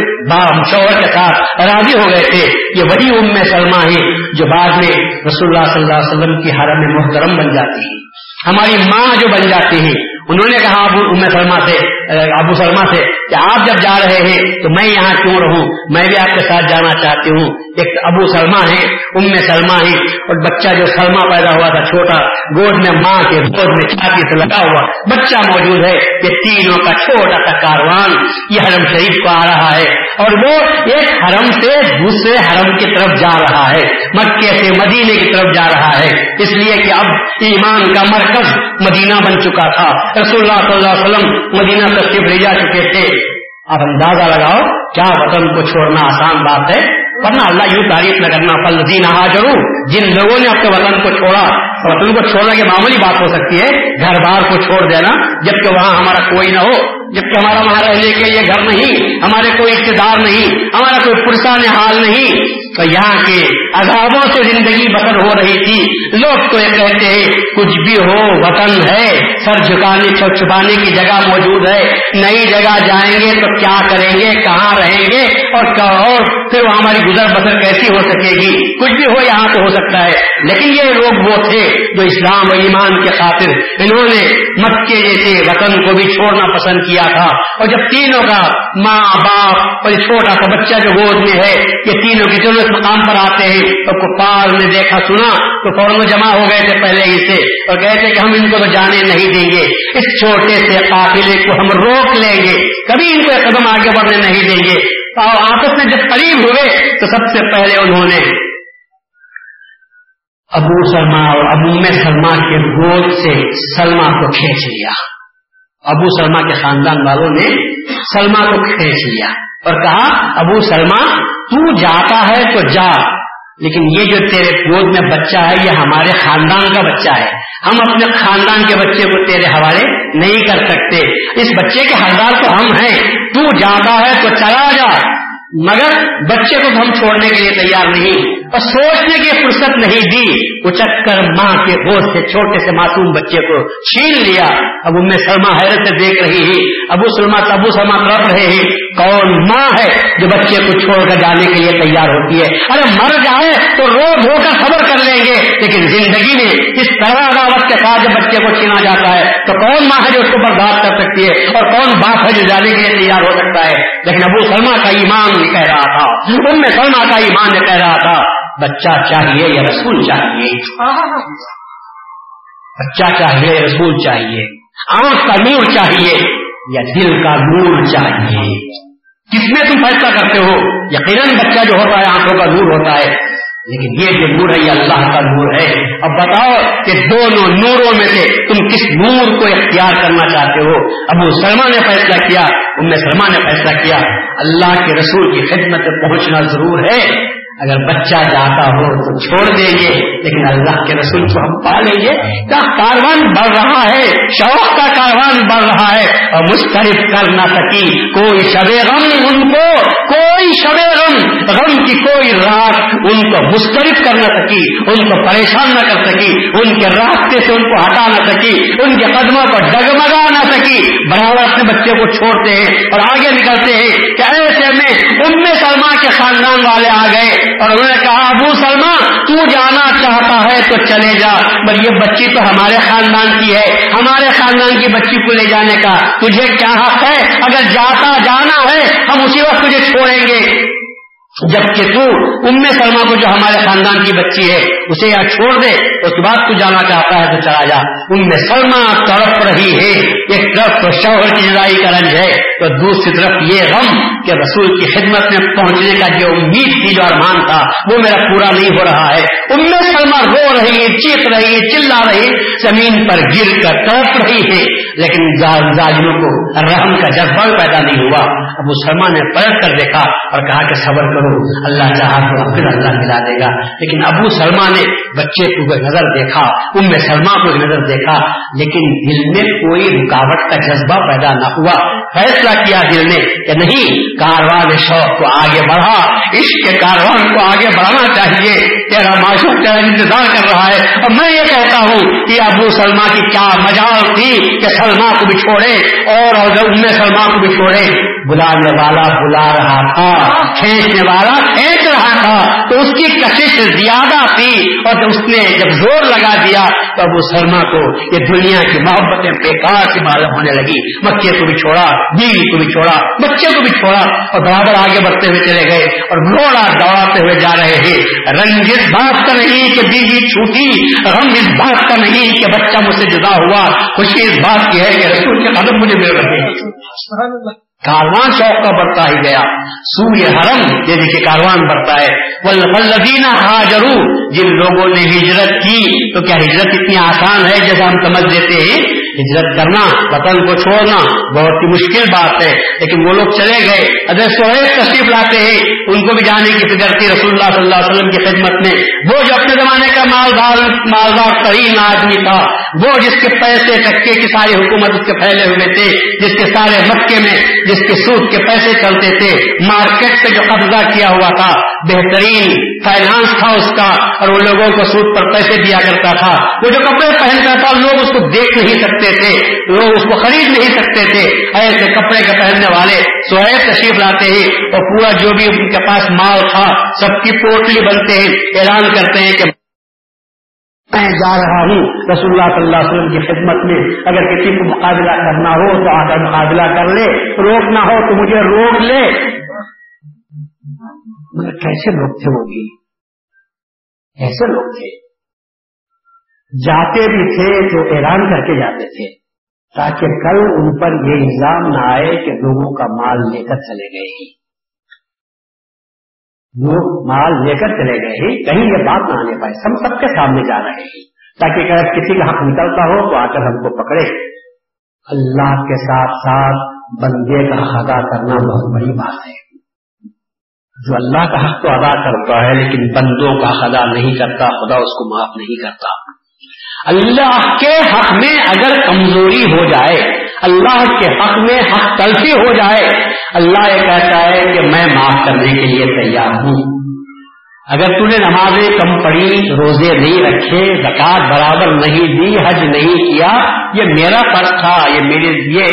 شوہر کے ساتھ راضی ہو گئے تھے۔ یہ وہی ام سلمہ ہے جو بعد میں رسول اللہ صلی اللہ علیہ وسلم کی حرم محترم بن جاتی ہے ہماری ماں جو بن جاتی ہے انہوں نے کہا ابو ام سلما سے ابو سلما سے کہ آپ جب جا رہے ہیں تو میں یہاں کیوں رہوں؟ میں بھی آپ کے ساتھ جانا چاہتی ہوں۔ ایک ابو سلما ہے ام سلما ہے اور بچہ جو سلما پیدا ہوا تھا چھوٹا، گود میں ماں کے گود میں چھاتی سے لگا ہوا بچہ موجود ہے۔ یہ تینوں کا چھوٹا سا کاروان یہ حرم شریف کو آ رہا ہے اور وہ ایک حرم سے دوسرے حرم کی طرف جا رہا ہے، مکے سے مدینے کی طرف جا رہا ہے۔ اس لیے کہ اب ایمان کا مرکز مدینہ بن چکا تھا۔ رسول اللہ صلی اللہ علیہ وسلم مدینہ تشریف لے جا چکے تھے۔ اب اندازہ لگاؤ، کیا وطن کو چھوڑنا آسان بات ہے؟ ورنہ اللہ یوں تعریف نہ کرنا پل دین ضرور جن لوگوں نے اپنے وطن کو چھوڑا، وطن کو چھوڑنے کی معمولی بات ہو سکتی ہے، گھر بار کو چھوڑ دینا، جبکہ وہاں ہمارا کوئی نہ ہو۔ جبکہ ہمارا وہاں رہنے کے لیے گھر نہیں، ہمارے کوئی اقتدار نہیں، ہمارا کوئی پرسان حال نہیں۔ تو یہاں کے عذابوں سے زندگی بسر ہو رہی تھی۔ لوگ تو یہ کہتے ہیں، کچھ بھی ہو، وطن ہے۔ سر جھکانے، سر چھپانے کی جگہ موجود ہے۔ نئی جگہ جائیں گے تو کیا کریں گے؟ کہاں رہیں گے؟ اور اور پھر وہ ہماری گزر بسر کیسی ہو سکے گی؟ کچھ بھی ہو یہاں تو ہو سکتا ہے۔ لیکن یہ لوگ وہ تھے جو اسلام و ایمان کے خاطر، انہوں نے مکے جیسے وطن کو بھی چھوڑنا پسند کیا۔ تھا۔ اور جب تینوں کا ماں، باپ اور چھوٹا سا بچہ جو گود میں ہے، یہ تینوں کی ضرورت مقام پر آتے ہیں۔ تو کپال نے دیکھا، سنا تو فوراً جمع ہو گئے تھے پہلے ہی سے اور کہتے تھے کہ ہم ان کو تو جانے نہیں دیں گے۔ اس چھوٹے سے قافلے کو ہم روک لیں گے۔ کبھی ان کو قدم آگے بڑھنے نہیں دیں گے۔ اور آپس میں جب قریب ہوئے تو سب سے پہلے انہوں نے ابو سلما اور ابو میں سلما کے گود سے سلما کو کھینچ لیا۔ ابو سلما کے خاندان والوں نے سلما کو کھینچ لیا اور کہا، ابو سلما تو جاتا ہے تو جا۔ لیکن یہ جو تیرے گود میں بچہ ہے، یہ ہمارے خاندان کا بچہ ہے۔ ہم اپنے خاندان کے بچے کو تیرے حوالے نہیں کر سکتے۔ اس بچے کے حقدار تو ہم ہیں۔ تو جاتا ہے تو چلا جا۔ مگر بچے کو ہم چھوڑنے کے لیے تیار نہیں اور سوچنے کی فرصت نہیں دی اچک کر ماں کے گوشت سے، چھوٹے سے معصوم بچے کو چھین لیا۔ اب ان میں سلما حیرت سے دیکھ رہی ہے ابو سلما ابو سلما تڑپ رہے ہیں۔ کون ماں ہے جو بچے کو چھوڑ کر جانے کے لیے تیار ہوتی ہے؟ ارے مر جائے تو رو دھو کر خبر کر لیں گے۔ لیکن زندگی میں اس طرح عداوت کے ساتھ جب بچے کو چھینا جاتا ہے، تو کون ماں ہے جو اس کو برداشت کر سکتی ہے؟ اور کون باپ ہے جو جانے کے لیے تیار ہو سکتا ہے؟ لیکن ابو سلما کا ایمان کہہ رہا تھا۔ ان میں سلما کا ایمان کہہ رہا تھا؟ بچہ چاہیے یا رسول چاہیے؟ بچہ چاہیے رسول چاہیے؟ آنکھ کا نور چاہیے یا دل کا نور چاہیے؟ کس میں تم فیصلہ کرتے ہو؟ یقیناً بچہ جو ہوتا ہے، آنکھوں کا نور ہوتا ہے۔ لیکن یہ جو نور ہے، یہ اللہ کا نور ہے۔ اب بتاؤ کہ دونوں نوروں میں سے تم کس نور کو اختیار کرنا چاہتے ہو؟ ابو سلما نے فیصلہ کیا، ام سلما نے فیصلہ کیا۔ اللہ کے رسول کی خدمت پہنچنا ضرور ہے۔ اگر بچہ جاتا ہو تو چھوڑ دیں گے، لیکن اللہ کے رسول کو ہم پا لیں گے۔ کیا کاروان بڑھ رہا ہے، شوق کا کاروان بڑھ رہا ہے، اور مسترف کر نہ سکی۔ کوئی شب غم ان کو، کوئی شب غم۔ غم کی کوئی رات ان کو مسترف کر نہ سکی، ان کو پریشان نہ کر سکی، ان کے راستے سے ان کو ہٹا نہ سکی، ان کے قدموں کو ڈگمگا نہ سکی۔ برابر اپنے بچے کو چھوڑتے ہیں اور آگے نکلتے ہیں کہ ایسے میں ان میں کے خاندان والے آ گئے۔ اور انہوں نے کہا، ابو سلمہ تو جانا چاہتا ہے تو چلے جا۔ پر یہ بچی تو ہمارے خاندان کی ہے۔ ہمارے خاندان کی بچی کو لے جانے کا تجھے کیا حق ہے؟ اگر جاتا جانا ہے، ہم اسی وقت تجھے چھوڑیں گے۔ جبکہ تو ام سلما کو جو ہمارے خاندان کی بچی ہے، اسے یہاں چھوڑ دے، اس کے بعد تو جانا چاہتا ہے تو چلا جا۔ ام سلما تڑپ رہی ہے، ایک طرف تو شوہر کی جدائی کا رنج ہے، تو دوسری طرف یہ غم کہ رسول کی خدمت میں پہنچنے کا جو امید تھی، جو ارمان تھا، وہ میرا پورا نہیں ہو رہا ہے۔ ام سلما رو رہی ہے چیخ رہی ہے چلا رہی، زمین پر گر کر تڑپ رہی ہے، لیکن ظالموں کو رحم کا جذبہ پیدا نہیں ہوا۔ ابو سلما نے پلٹ کر دیکھا اور کہا کہ صبر کرو۔ کرو۔ اللہ چاہا تو پھر اللہ ملا دے گا۔ لیکن ابو سلما نے بچے کو نظر دیکھا ان میں سلما کو نظر دیکھا، لیکن دل میں کوئی رکاوٹ کا جذبہ پیدا نہ ہوا۔ فیصلہ کیا دل نے کہ نہیں، کاروان شوق کو آگے بڑھا، عشق کے کاروان کو آگے بڑھانا چاہیے، تیرا معشوق تیرا انتظار کر رہا ہے۔ اور میں یہ کہتا ہوں کہ ابو سلما کی کیا مجال تھی کہ سلما کو بھی چھوڑے اور ام سلما کو بھی چھوڑے۔ بلانے والا بلا رہا تھا، کھینچنے والا کھینچ رہا تھا تو اس کی کشش زیادہ تھی اور اس نے جب زور لگا دیا تو ابو سرما کو یہ دنیا کی محبتیں بیکار سے معلوم ہونے لگی۔ بچے کو بھی چھوڑا بیوی کو بھی چھوڑا، بچے کو بھی چھوڑا اور برابر آگے بڑھتے ہوئے چلے گئے اور گھوڑا دوڑاتے ہوئے جا رہے ہیں۔ رنگ اس بات کا نہیں کہ بیوی چھوٹی رنگ اس بات کا نہیں کہ بچہ مجھ سے جدا ہوا۔ خوشی اس بات کی ہے کہ رسول کے قدم مجھے مل رہے ہیں۔ کاروان شوق کا بڑھتا ہی گیا۔ سوریہ حرم، یہ دیکھیے کاروان بڑھتا ہے۔ ولدینہ حاجرو جن لوگوں نے ہجرت کی، تو کیا ہجرت اتنی آسان ہے جیسا ہم سمجھ لیتے ہیں؟ ہجرت کرنا، وطن کو چھوڑنا بہت ہی مشکل بات ہے، لیکن وہ لوگ چلے گئے اگر سہیب تشریف لاتے ہیں، ان کو بھی جانے کی فکر تھی رسول اللہ صلی اللہ علیہ وسلم کی خدمت میں۔ وہ جو اپنے زمانے کا مالدار مالدار ترین آدمی تھا، وہ جس کے پیسے ٹکے کی ساری حکومت اس کے پھیلے ہوئے تھے، جس کے سارے مکے میں، جس کے سود کے پیسے چلتے تھے، مارکیٹ سے جو قبضہ کیا ہوا تھا، بہترین فائنانس تھا اس کا، اور وہ لوگوں کو سود پر پیسے دیا کرتا تھا۔ وہ جو کپڑے پہنتا تھا، لوگ اس کو دیکھ نہیں سکتے سکتے تھے۔ لوگ اس کو خرید نہیں سکتے تھے۔ ایسے کپڑے کے پہننے والے سہیب تشریف لاتے ہیں اور پورا جو بھی ان کے پاس مال تھا، سب کی پوٹلی بنتے ہیں۔ اعلان کرتے ہیں کہ میں جا رہا ہوں۔ رسول اللہ صلی اللہ علیہ وسلم کی خدمت میں۔ اگر کسی کو مقابلہ کرنا ہو تو آ کر مقابلہ کر لے۔ روکنا ہو تو مجھے روک لے۔ مگر کیسے لوگ تھے وہ بھی ایسے لوگ تھے جاتے بھی تھے تو اعلان کر کے جاتے تھے تاکہ کل ان پر یہ الزام نہ آئے کہ لوگوں کا مال لے کر چلے گئے ہی۔ لوگ مال لے کر چلے گئے ہی، کہیں یہ بات نہ آنے پائے۔ ہم سب کے سامنے جا رہے ہیں۔ تاکہ اگر کسی کا حق نکلتا ہو تو آ کر ہم کو پکڑے۔ اللہ کے ساتھ ساتھ بندے کا حق ادا کرنا بہت بڑی بات ہے۔ جو اللہ کا حق تو ادا کرتا ہے، لیکن بندوں کا ادا نہیں کرتا، خدا اس کو معاف نہیں کرتا۔ اللہ کے حق میں اگر کمزوری ہو جائے، اللہ کے حق میں حق تلفی ہو جائے، اللہ یہ کہتا ہے کہ میں معاف کرنے کے لیے تیار ہوں۔ اگر تو نے نمازیں کم پڑی روزے نہیں رکھے، زکات برابر نہیں دی، حج نہیں کیا، یہ میرا فرض تھا، یہ میرے یہ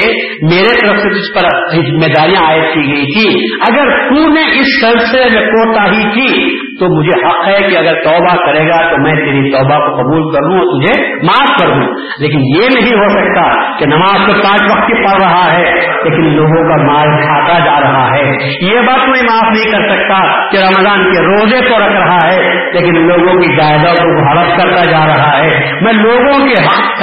میرے طرف سے جس پر ذمہ داریاں عائد کی گئی تھی۔ اگر تو نے اس سلسلے میں کوتا ہی کی تو مجھے حق ہے کہ اگر توبہ کرے گا تو میں تیری توبہ کو قبول کر لوں اور تجھے معاف کر دوں۔ لیکن یہ نہیں ہو سکتا کہ نماز تو پانچ وقت کی پڑھ رہا ہے، لیکن لوگوں کا مال کھاتا جا رہا ہے۔ یہ بات میں معاف نہیں کر سکتا کہ رمضان کے روزے تو رکھ رہا ہے، لیکن لوگوں کی جائیداد کو ہڑپ کرتا جا رہا ہے۔ میں لوگوں کے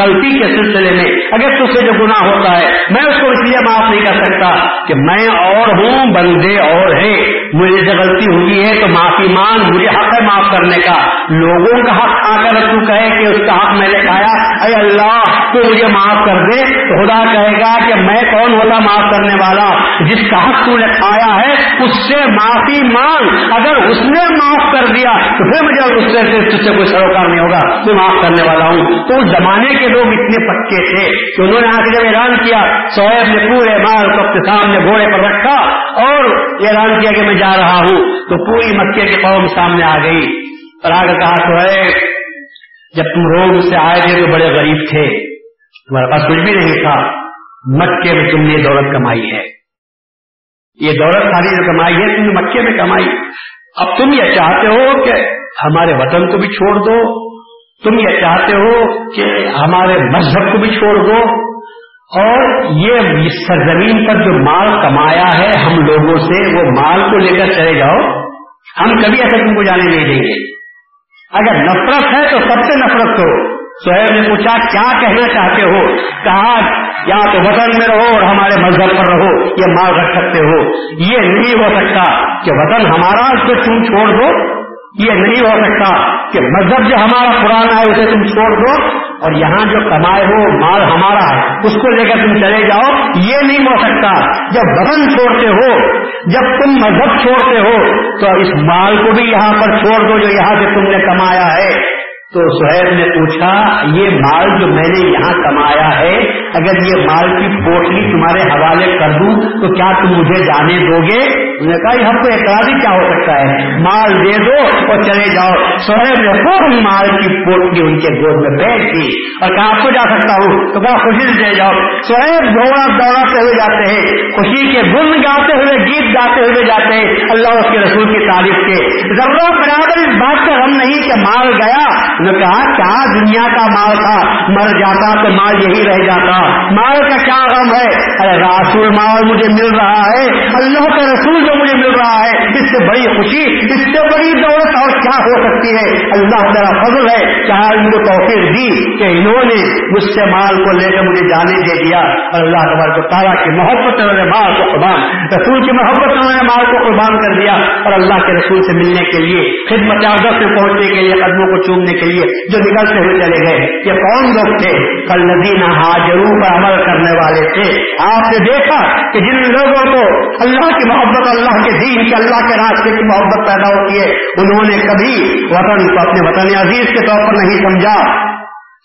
غلطی کے سلسلے میں اگر تجھ سے جو گناہ ہوتا ہے، میں اس کو اس لیے معاف نہیں کر سکتا کہ میں اور ہوں، بندے اور ہے مجھے سے غلطی ہوئی ہے تو معافی مانگ مجھے حق ہے معاف کرنے کا۔ لوگوں کا حق آ کر تو کہے کہ اس کا حق میں نے کھایا، اے اللہ، تو مجھے معاف کر دے۔ خدا کہے گا کہ میں کون ہوتا معاف کرنے والا؟ جس کا حق تو نے کھایا ہے، اس سے معافی مانگ۔ اگر اس نے معاف کر دیا، تو پھر مجھے اس سے تجھ سے کوئی سروکار نہیں ہوگا۔ تو معاف کرنے والا ہوں۔ تو اس زمانے کے لوگ اتنے پکے تھے کہ انہوں نے آ کے جب اعلان کیا، سویب نے پورے مال کو اپنے سامنے گھوڑے پر رکھا اور اعلان کیا کہ میں جا رہا ہوں۔ تو پوری مکے کے قوم سامنے آ گئی اور آگے کہا، تو ہے، جب تم روگ سے آئے تھے تو بڑے غریب تھے۔ تمہارے پاس کچھ بھی نہیں تھا۔ مکے میں تم نے دولت کمائی ہے۔ یہ دولت ساری جو کمائی ہے، تم نے مکے میں کمائی۔ اب تم یہ چاہتے ہو کہ ہمارے وطن کو بھی چھوڑ دو۔ تم یہ چاہتے ہو کہ ہمارے مذہب کو بھی چھوڑ دو۔ اور یہ سرزمین پر جو مال کمایا ہے، ہم لوگوں سے وہ مال کو لے کر چلے جاؤ۔ ہم کبھی ایسا تم کو جانے نہیں دیں گے۔ اگر نفرت ہے تو سب سے نفرت کرو سہیب نے پوچھا، کیا کہنا چاہتے ہو؟ کہا، یا تو وطن میں رہو اور ہمارے مذہب پر رہو، یہ مال رکھ سکتے ہو۔ یہ نہیں ہو سکتا کہ وطن ہمارا اس کو تم چھوڑ دو؟ یہ نہیں ہو سکتا کہ مذہب جو ہمارا پرانا ہے اسے تم چھوڑ دو اور یہاں جو کمائے ہو، مال ہمارا ہے، اس کو لے کر تم چلے جاؤ۔ یہ نہیں ہو سکتا۔ جب وطن چھوڑتے ہو، جب تم مذہب چھوڑتے ہو، تو اس مال کو بھی یہاں پر چھوڑ دو جو یہاں سے تم نے کمایا ہے۔ تو سہیب نے پوچھا، یہ مال جو میں نے یہاں کمایا ہے، اگر یہ مال کی پوٹلی تمہارے حوالے کر دوں، تو کیا تم مجھے جانے دو گے؟ انہوں نے کہا، یہ ہم کو اعتراضی کیا ہو سکتا ہے۔ مال دے دو اور چلے جاؤ۔ سہیب نے خوب مال کی پوٹلی ان کے گود میں بیٹھ دی اور کہا، آپ کو جا سکتا ہوں، تو کہا خوشی سے چلے جاؤ۔ سہیب دوڑا دوڑاتے ہوئے جاتے ہیں۔ خوشی کے گن گاتے ہوئے، گیت گاتے ہوئے جاتے ہیں۔ اللہ اس کے رسول کی تعریف کے۔ ضرورت برابر اس بات کا غم نہیں کہ مال گیا۔ نے کہا، کیا دنیا کا مال تھا؟ مر جاتا تو مال یہی رہ جاتا۔ مال کا کیا غم ہے؟ ارے راسول مال مجھے مل رہا ہے۔ اللہ کا رسول جو مجھے مل رہا ہے، اس سے بڑی خوشی، اس سے بڑی دولت اور کیا ہو سکتی ہے؟ اللہ تعالیٰ فضل ہے۔ کیا ان کو توفیر دی کہ انہوں نے مجھ سے مال کو لے کر مجھے جانے دے دیا؟ اور اللہ تبار کو تعالیٰ کی محبت انہوں نے مال کو قربان، رسول کی محبت انہوں نے مال کو قربان کر دیا۔ اور اللہ کے رسول سے ملنے کے لیے، خدمت عادت سے پہنچنے کے لیے، قدموں کو چومنے کے لیے لیے جو نکلتے ہوئے چلے گئے۔ یہ کون لوگ تھے؟ کل ندینہ ہاجروں پر عمل کرنے والے تھے۔ آپ نے دیکھا کہ جن لوگوں کو اللہ کی محبت، اللہ کے دین کی اللہ کے راستے کی محبت پیدا ہوتی ہے، انہوں نے کبھی وطن کو اپنے وطن عزیز کے طور پر نہیں سمجھا۔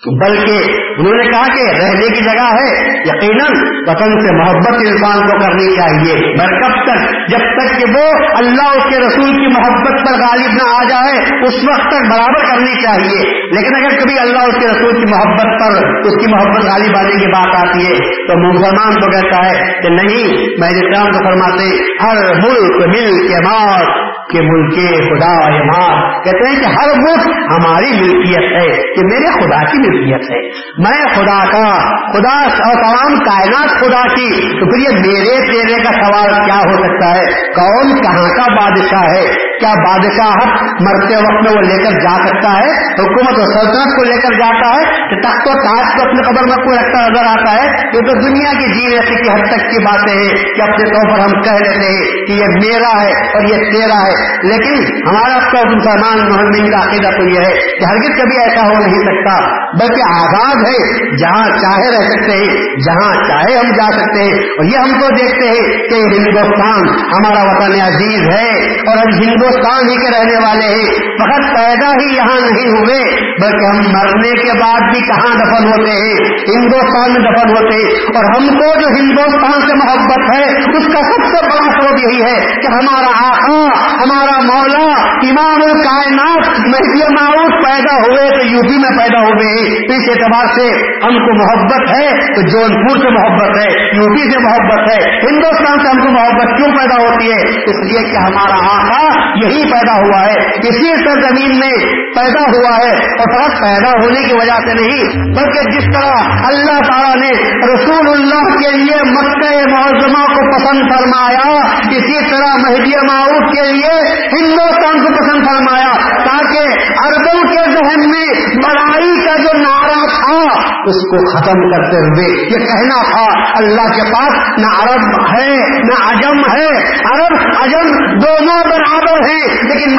بلکہ انہوں نے کہا کہ رہنے کی جگہ ہے، یقیناً وطن سے محبت انسان کو کرنی چاہیے۔ مگر کب تک؟ جب تک کہ وہ اللہ اس کے رسول کی محبت پر غالب نہ آ جائے، اس وقت تک برابر کرنی چاہیے۔ لیکن اگر کبھی اللہ اس کے رسول کی محبت پر، اس کی محبت غالب آنے کی بات آتی ہے، تو مسلمان کو کہتا ہے کہ نہیں، میں اسلام کو فرماتے، ہر ملک مل کے مار کہ ملک خدا امار کہتے ہیں کہ ہر ملک ہماری ملکیت ہے، کہ میرے خدا کی ملکیت ہے۔ میں خدا کا، خدا اور تمام کائنات خدا کی۔ تو پھر یہ میرے تیرے کا سوال کیا ہو سکتا ہے؟ کون کہاں کا بادشاہ ہے؟ کیا بادشاہ مرتے وقت میں وہ لے کر جا سکتا ہے؟ حکومت و سلطنت کو لے کر جاتا ہے کہ تخت و تاج کو اپنے قبر میں کوئی رکھتا نظر آتا ہے؟ یہ تو دنیا کی جی ایسی کی حد تک کی باتیں ہیں کہ اپنے طور پر ہم کہہ دیتے ہیں کہ یہ میرا ہے اور یہ تیرا ہے۔ لیکن ہمارا تو مسلمان محمد کا عقیدہ تو یہ ہے کہ ہرگز کبھی ایسا ہو نہیں سکتا، بلکہ آزاد ہے جہاں چاہے رہ سکتے ہیں، جہاں چاہے ہم جا سکتے ہیں۔ اور یہ ہم کو دیکھتے ہیں کہ ہندوستان ہمارا وطن عزیز ہے اور ہم ہندوستان ہی کے رہنے والے ہیں۔ فقط پیدا ہی یہاں نہیں ہوئے، بلکہ ہم مرنے کے بعد بھی کہاں دفن ہوتے ہیں؟ ہندوستان میں دفن ہوتے ہیں۔ اور ہم کو جو ہندوستان سے محبت ہے، اس کا سب سے بڑا سبب یہی ہے کہ ہمارا آقا، ہمارا مولا، امام الکائنات، مہدی معروف پیدا ہوئے تو یو پی میں پیدا ہوئے اس اعتبار سے ہم کو محبت ہے تو جون پور سے محبت ہے یو پی سے محبت ہے۔ ہندوستان سے ہم کو محبت کیوں پیدا ہوتی ہے؟ اس لیے کہ ہمارا آقا یہی پیدا ہوا ہے اسی سرزمین میں پیدا ہوا ہے اور فرق پیدا ہونے کی وجہ سے نہیں، بلکہ جس طرح اللہ تعالیٰ نے رسول اللہ کے لیے مکہ معظمہ کو پسند فرمایا، اسی طرح مہدی معروف کے لیے ہندوستان کو پسند فرمایا، تاکہ اربوں کے ذہن میں بڑائی کا جو نعرہ تھا، اس کو ختم کرتے ہوئے یہ کہنا تھا، اللہ کے پاس نہ عرب ہے، نہ عجم ہے، عرب، عجم دونوں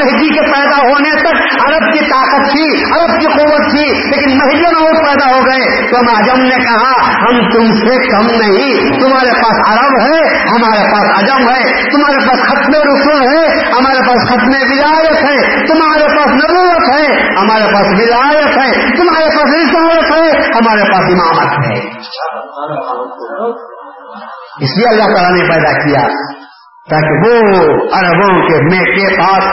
مہدی کے پیدا ہونے تک عرب کی طاقت تھی، عرب کی قوت تھی، لیکن مہدی میں پیدا ہو گئے۔ تو عجم نے کہا، ہم تم سے کم نہیں، تمہارے پاس عرب ہے، ہمارے پاس عجم ہے، تمہارے پاس ختم رسول ہے، ہمارے پاس ختم ولایت ہے، تمہارے پاس نبوت ہے، ہمارے پاس ولایت ہے، تمہارے پاس رسالت ہے، ہمارے پاس امامت ہے۔ اس لیے اللہ تعالیٰ نے پیدا کیا۔ تاکہ وہ عربوں کے میں کے پاس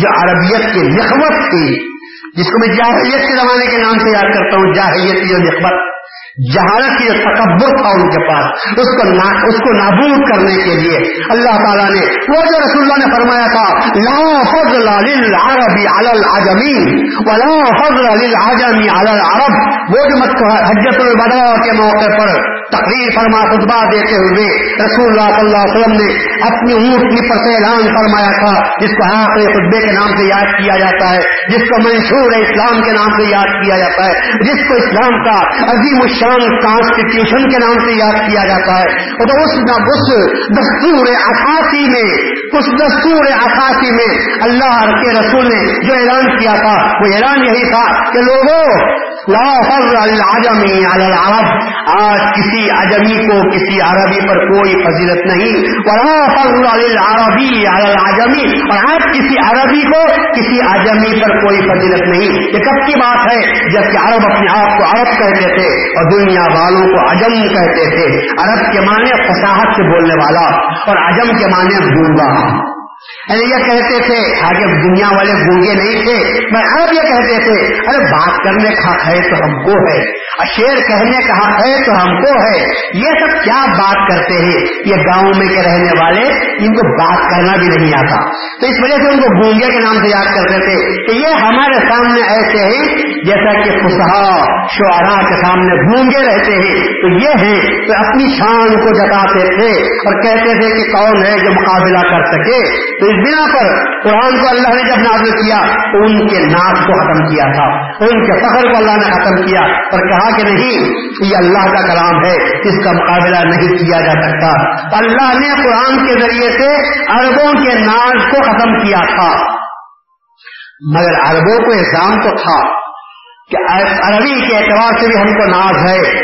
جو عربیت کی نخبت تھی، جس کو میں جاہلیت کے زمانے کے نام سے یاد کرتا ہوں، جاہلیت کی جو نخبت جہالت کی جو تکبر تھا ان کے پاس، اس کو نا، اس کو نابود کرنے کے لیے۔ اللہ تعالیٰ نے، وہ جو رسول اللہ نے فرمایا تھا، لا فضل للعربی علی العجمی ولا فضل للعجمی علی العرب، وہ جو مت حجت البدع کے موقع پر تقریر فرما، خطبہ دیتے ہوئے رسول اللہ صلی اللہ علیہ وسلم نے اپنی اونٹنی پر سے اعلان فرمایا تھا، جس کو آخر خطبے کے نام سے یاد کیا جاتا ہے، جس کو منشور اسلام کے نام سے یاد کیا جاتا ہے، جس کو اسلام کا عظیم کانسٹیٹیوشن کے نام سے یاد کیا جاتا ہے۔ تو اس اس دستور اثاثی میں، اس دستور اثاثی میں اللہ کے رسول نے جو اعلان کیا تھا، وہ اعلان یہی تھا کہ لوگوں، لا العجمی علی العرب، آج کسی اجمی کو کسی عربی پر کوئی فضیلت نہیں۔ ولا فضل العربی علی العجمی، اور آج کسی عربی کو کسی اجمی پر کوئی فضیلت نہیں۔ یہ کب کی بات ہے؟ جبکہ عرب اپنے آپ کو عرب کہتے تھے اور دنیا والوں کو عجم کہتے تھے، عرب کے معنی فصاحت سے بولنے والا اور عجم کے معنی گونگا یعنی یہ کہتے تھے آگے دنیا والے گونگے نہیں تھے، میں اب یہ کہتے تھے، ارے بات کرنے کا ہے تو ہم کو ہے شیر کہنے کا ہے تو ہم کو ہے۔ یہ سب کیا بات کرتے ہیں؟ یہ گاؤں میں کے رہنے والے، ان کو بات کرنا بھی نہیں آتا۔ تو اس وجہ سے ان کو گونگے کے نام سے یاد کرتے تھے۔ کہ یہ ہمارے سامنے ایسے ہیں، جیسا کہ خسہا شعرا کے سامنے گونگے رہتے ہیں۔ تو یہ ہیں، تو اپنی شان کو جتاتے تھے اور کہتے تھے کہ کون ہے جو مقابلہ کر سکے۔ تو اس بنا پر قرآن کو اللہ نے جب نازل کیا تو ان کے ناچ کو ختم کیا تھا۔ ان کے فخر کو اللہ نے ختم کیا اور کہا کہ نہیں، یہ اللہ کا کلام ہے، اس کا مقابلہ نہیں کیا جا سکتا۔ اللہ نے قرآن کے ذریعے سے عربوں کے ناز کو ختم کیا تھا۔ مگر عربوں کو احسان تو تھا کہ عربی کے اعتبار سے بھی ہم کو ناز ہے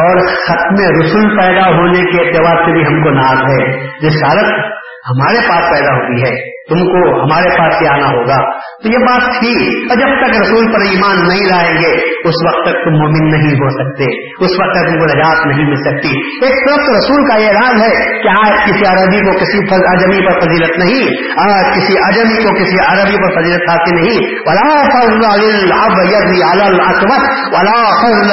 اور ختم رسول پیدا ہونے کے اعتبار سے بھی ہم کو ناز ہے۔ رسالت ہمارے پاس پیدا ہوتی ہے۔ تم کو ہمارے پاس ہی آنا ہوگا۔ تو یہ بات تھی۔ اور جب تک رسول پر ایمان نہیں لائیں گے، اس وقت تک تم مومن نہیں ہو سکتے۔ اس وقت تک تم کو نجات نہیں مل سکتی۔ ایک طرف رسول کا یہ اعلان ہے کہ آج کسی عربی کو کسی اجمی پر فضیلت نہیں۔ آج کسی اجمی کو کسی عربی پر فضیلت حاصل نہیں۔ ولا فضل ولا فضل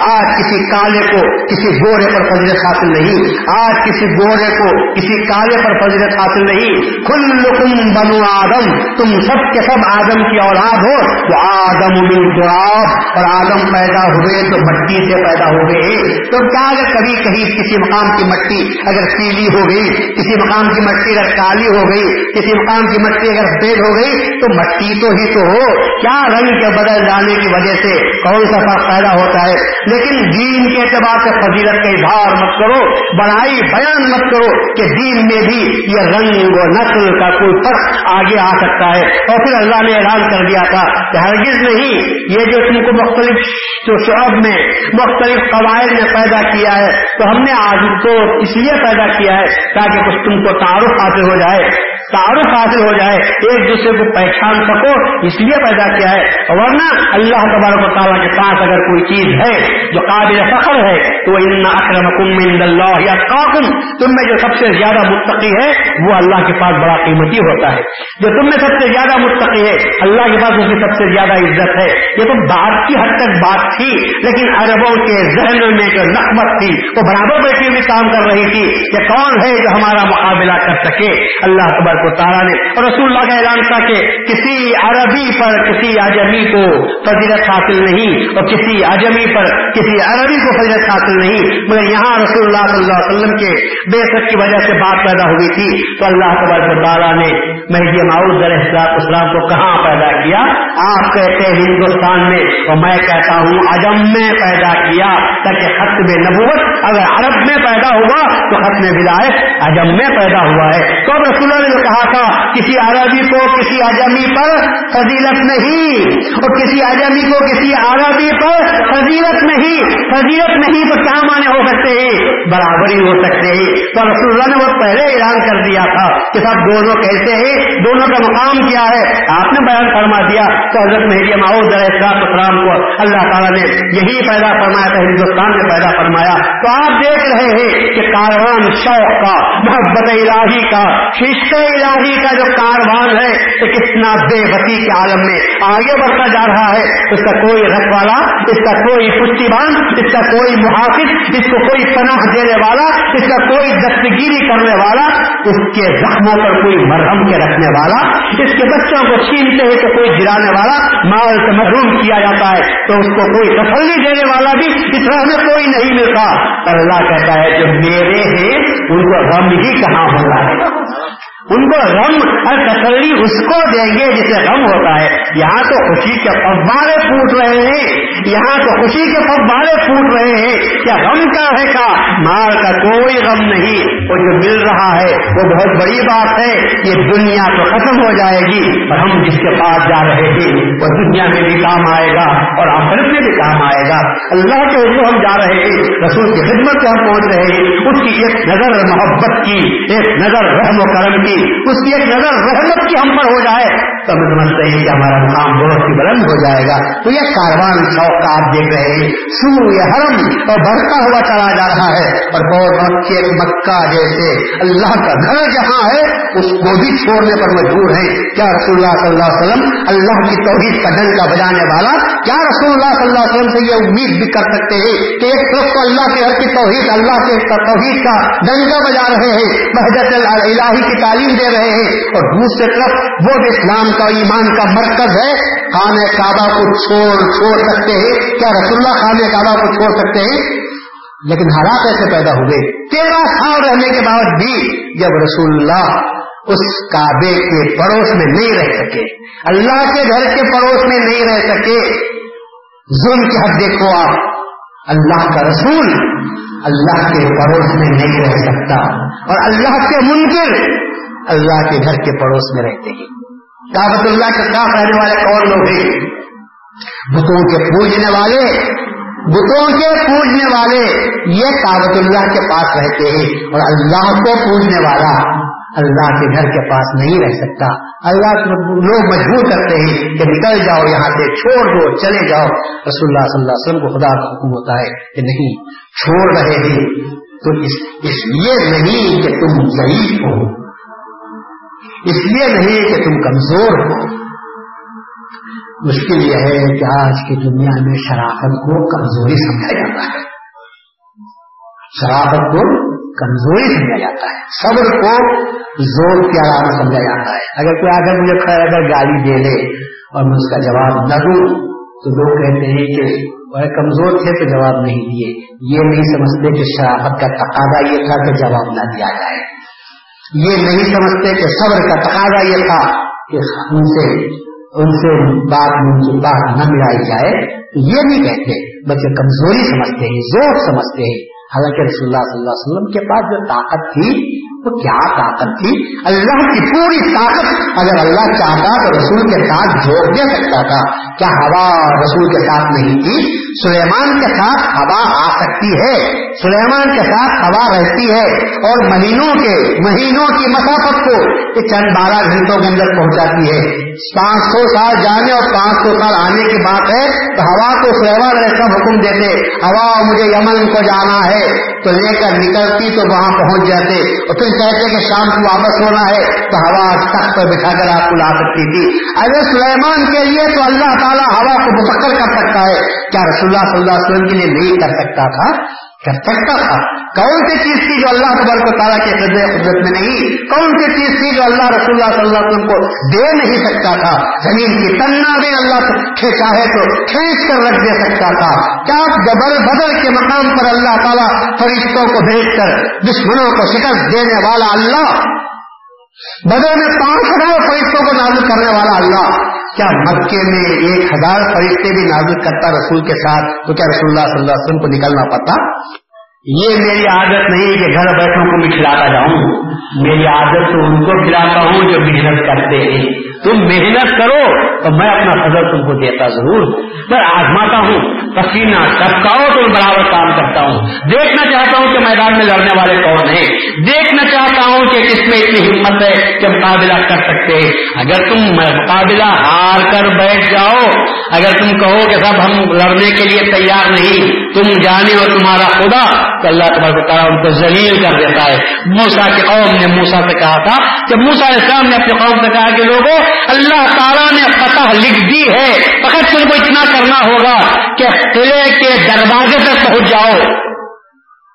آج کسی کالے کو کسی گورے پر فضیلت حاصل نہیں۔ آج کسی گورے کو کسی کالے پر فضیلت حاصل حاصل نہیں. کل بنو آدم. تم سب کے سب آدم کی اولاد ہو. تو آدم اور آدم پیدا ہوئے تو مٹی سے پیدا ہو گئے. تو کیا اگر کبھی کہیں کسی مقام کی مٹی اگر پیلی ہو گئی، کسی مقام کی مٹی اگر کالی ہو گئی، کسی مقام کی مٹی اگر سفید ہو گئی، تو مٹی تو ہی تو ہو. کیا رنگ کے بدل جانے کی وجہ سے کون سا فرق پیدا ہوتا ہے؟ لیکن دین کے اعتبار سے فضیلت کا اظہار مت کرو. بڑائی بیان مت کرو کہ دین میں بھی یہ رنگ رنگ و نسل کا کوئی فرق آگے آ سکتا ہے۔ اور پھر اللہ نے اعلان کر دیا تھا کہ ہرگز نہیں، یہ جو تم کو مختلف جو شعب میں مختلف قواعد میں پیدا کیا ہے، تو ہم نے آج کو اس لیے پیدا کیا ہے تاکہ کچھ تم کو تعارف حاصل ہو جائے۔ تعارف حاصل ہو جائے، ایک دوسرے کو پہچان سکو، اس لیے پیدا کیا ہے۔ ورنہ اللہ تبارک و تعالیٰ کے پاس اگر کوئی چیز ہے جو قابل فخر ہے، تو ان اکرم اللہ یا تم میں جو سب سے زیادہ متقی ہے، وہ اللہ کے پاس بڑا قیمتی ہوتا ہے۔ جو تم میں سب سے زیادہ متقی ہے، اللہ کے پاس اس کی سب سے زیادہ عزت ہے۔ یہ تو بات کی حد تک بات تھی، لیکن عربوں کے ذہن میں جو نقمت تھی، وہ برابر بیٹھی ہوئی کام کر رہی تھی کہ کون ہے جو ہمارا مقابلہ کر سکے۔ اللہ تبارک کو تعالیٰ نے اور رسول اللہ کا اعلان تھا کہ کسی عربی پر کسی اجمی کو فضیلت حاصل نہیں اور کسی اجمی پر کسی عربی کو فضیلت حاصل نہیں، مگر یہاں رسول اللہ صلی اللہ علیہ وسلم کے بے شک کی وجہ سے بات پیدا ہوئی تھی۔ تو اللہ تبارک تعالیٰ نے مہدی معاؤد علیہ اسلام کو کہاں پیدا کیا؟ آپ کہتے ہیں ہندوستان میں، اور میں کہتا ہوں اجم میں پیدا کیا، تاکہ ختم نبوت اگر عرب میں پیدا ہوا تو ختم ولایت اجم میں پیدا ہوا ہے۔ تو اب رسول اللہ نے کہا تھا، کسی عربی کو کسی اجمی پر فضیلت نہیں، اور کسی اجمی کو کسی عربی پر فضیلت نہیں فضیلت نہیں تو کیا معنی ہو سکتے؟ ہیں برابری ہو سکتے۔ ہیں تو رسول اللہ نے وہ پہلے اعلان کر دیا تھا کہ سب دونوں کیسے ہیں، دونوں کا مقام کیا ہے۔ آپ نے بیان فرما دیا تو حضرت مہدی ماؤد اسلام کو اللہ تعالیٰ نے یہی پیدا فرمایا تھا، ہندوستان میں پیدا فرمایا۔ تو آپ دیکھ رہے ہیں کہ کاروان شوق کا، محبت الہی کا، ششت الہی کا جو کاروان ہے تو کتنا بے بتی کے عالم میں آگے بڑھتا جا رہا ہے۔ اس کا کوئی رکھ والا، اس کا کوئی پشتیبان، اس کا کوئی محافظ، اس کو کوئی پناہ دینے والا، اس کا کوئی دستگیری کرنے والا، اس کے زخموں پر کوئی مرہم کے رکھنے والا، اس کے بچوں کو چھینتے ہیں تو کوئی گرانے والا، مال سے محروم کیا جاتا ہے تو اس کو کوئی تسلی دینے والا بھی اس طرح میں کوئی نہیں ملتا۔ اللہ کہتا ہے، جو میرے ہیں، ان کو غم ہی کہاں ہو رہا ہے ان کو غم اور تسلی اس کو دیں گے جسے غم ہوتا ہے۔ یہاں تو خوشی کے فوارے پھوٹ رہے ہیں۔ یہاں تو خوشی کے فوارے پھوٹ رہے ہیں۔ کیا غم کا ہے کا مال کا کوئی غم نہیں۔ وہ جو مل رہا ہے، وہ بہت بڑی بات ہے۔ یہ دنیا تو ختم ہو جائے گی اور ہم جس کے پاس جا رہے تھے وہ دنیا میں بھی کام آئے گا اور آخرت میں بھی کام آئے گا۔ اللہ کے حضور ہم جا رہے ہیں، رسول کی خدمت سے ہم پہنچ رہے ہیں۔ اس کی ایک نظر محبت کی، ایک نظر رحم و کرم کی اس کی ایک نظر رحمت کی ہم پر ہو جائے تو ہم سمجھتے ہیں کہ ہمارا کام بہت ہی بلند ہو جائے گا۔ تو یہ کاروان شوق کا آپ دیکھ رہے ہیں۔ سور یہ حرم اور بڑھتا ہوا چلا جا رہا ہے۔ اور بہت کے مکہ جیسے اللہ کا گھر جہاں ہے، اس کو بھی چھوڑنے پر مجبور ہے کیا رسول اللہ صلی اللہ علیہ وسلم اللہ کی توحید کا ڈنکا بجانے والا؟ کیا رسول اللہ صلی اللہ علیہ وسلم سے یہ امید بھی کر سکتے ہیں کہ ایک طرف تو اللہ کے ہر کی توحید، اللہ کے توحید کا ڈنکا بجا رہے ہیں۔ بحجت الہی کی تعلیم دے رہے ہیں۔ اور دوسری طرف وہ بھی اسلام کا ایمان کا مرکز ہے، خانہ کعبہ کو چھوڑ چھوڑ سکتے ہیں۔ کیا رسول اللہ خانہ کعبہ کو چھوڑ سکتے ہیں؟ لیکن حالات ایسے پیدا ہوئے۔ تیرہ سال رہنے کے بعد بھی جب رسول اللہ اس کعبے کے پڑوس میں نہیں رہ سکے، اللہ کے گھر کے پڑوس میں نہیں رہ سکے، ظلم کی حد دیکھو آپ۔ اللہ کا رسول اللہ کے پڑوس میں نہیں رہ سکتا۔ اور اللہ کے منکر اللہ کے گھر کے پڑوس میں رہتے ہیں۔ کابت اللہ کے ساتھ رہنے والے کون لوگ ہیں؟ بتوں کے پوجنے والے۔ بتوں کے پوجنے والے۔ یہ کابت اللہ کے پاس رہتے ہیں اور اللہ کو پوجنے والا اللہ کے گھر کے پاس نہیں رہ سکتا۔ اللہ لوگ مجبور کرتے ہیں کہ نکل جاؤ، یہاں سے چھوڑ دو، چلے جاؤ۔ رسول اللہ صلی اللہ علیہ وسلم کو خدا کا حکم ہوتا ہے کہ نہیں، چھوڑ رہے ہیں۔ تو اس اس لیے نہیں کہ تم ضعیف ہو۔ اس لیے نہیں کہ تم کمزور ہو۔ مشکل یہ ہے کہ آج کی دنیا میں شرافت کو کمزوری سمجھا جاتا ہے۔ شرافت کو کمزوری سمجھا جاتا ہے۔ صبر کو زور کی آرام سمجھا جاتا ہے۔ اگر کوئی آگے مجھے خیر اگر گالی دے لے اور میں اس کا جواب نہ دوں، تو لوگ کہتے ہیں کہ وہ کمزور تھے تو جواب نہیں دیے۔ یہ نہیں سمجھتے کہ شرافت کا تقاضا یہ تھا کہ جواب نہ دیا جائے۔ یہ نہیں سمجھتے کہ صبر کا تقاضا یہ تھا کہ ان سے ان سے بات بات نہ ملائی جائے یہ نہیں کہتے، بلکہ کمزوری سمجھتے ہیں، زور سمجھتے ہیں۔ حالانکہ رسول اللہ صلی اللہ علیہ وسلم کے پاس جو طاقت تھی وہ کیا طاقت تھی؟ اللہ کی پوری طاقت اگر اللہ چاہتا تو رسول کے ساتھ جوڑ دے سکتا تھا۔ کیا ہوا رسول کے ساتھ نہیں تھی؟ سلیمان کے ساتھ ہوا آ سکتی ہے۔ سلیمان کے ساتھ ہوا رہتی ہے۔ اور مہینوں کے مہینوں کی مسافت کو یہ چند بارہ گھنٹوں کے اندر پہنچاتی ہے۔ پانچ سو سال جانے اور پانچ سو سال آنے کی بات ہے تو ہوا کو سلیمان ایسا حکم دیتے، ہوا مجھے یمن کو جانا ہے۔ تو لے کر نکلتی تو وہاں پہنچ جاتے۔ اور پھر کہتے کہ شام کو واپس ہونا ہے۔ تو ہوا تخت پر بٹھا کر آپ کو لا سکتی تھی۔ اگر سلیمان کے لیے تو اللہ تعالیٰ ہوا کو مسکر کر سکتا ہے۔ کیا رسول اللہ صلی اللہ علیہ وسلم کے لیے نہیں کر سکتا تھا، کر سکتا تھا۔ کون سی چیز تھی جو اللہ تبارک تعالیٰ کے قدرت میں نہیں؟ کون سی چیز تھی جو اللہ رسول اللہ صلی اللہ علیہ وسلم کو دے نہیں سکتا تھا؟ زمین کی تنہا بھی اللہ چاہے تو کھینچ کر رکھ دے سکتا تھا۔ کیا جبر بدل کے مقام پر اللہ تعالیٰ فرشتوں کو بھیج کر دشمنوں کو شکست دینے والا اللہ بدل میں پانچ ہزار فرشتوں کو نازل کرنے والا اللہ۔ کیا مکے میں ایک ہزار فرشتے بھی نازک کرتا رسول کے ساتھ؟ تو کیا رسول اللہ صلی اللہ علیہ وسلم کو نکلنا پڑتا؟ یہ میری عادت نہیں کہ گھر بیٹھوں کو میں کھلاتا جاؤں۔ میری عادت تو ان کو کھلاتا ہوں جو محنت کرتے ہیں۔ تم محنت کرو تو میں اپنا فضل تم کو دیتا ضرور میں آزماتا ہوں۔ پسینہ ٹپکاؤ تو برابر کام کرتا ہوں۔ دیکھنا چاہتا ہوں کہ میدان میں لڑنے والے کون ہیں۔ دیکھنا چاہتا ہوں کہ کس میں اتنی ہمت ہے کہ مقابلہ کر سکتے اگر تم مقابلہ ہار کر بیٹھ جاؤ، اگر تم کہو کہ سب ہم لڑنے کے لیے تیار نہیں، تم جانے اور تمہارا خدا تو اللہ تبارک تعالیٰ ان کو ذلیل کر دیتا ہے۔ موسا کے قوم نے موسا سے کہا تھا کہ موسا اسلام نے اپنے قوم سے کہا کہ لوگوں اللہ تعالیٰ نے فتح لکھ دی ہے۔ فقط تم کو اتنا کرنا ہوگا کہ قلعے کے دروازے تک پہنچ جاؤ۔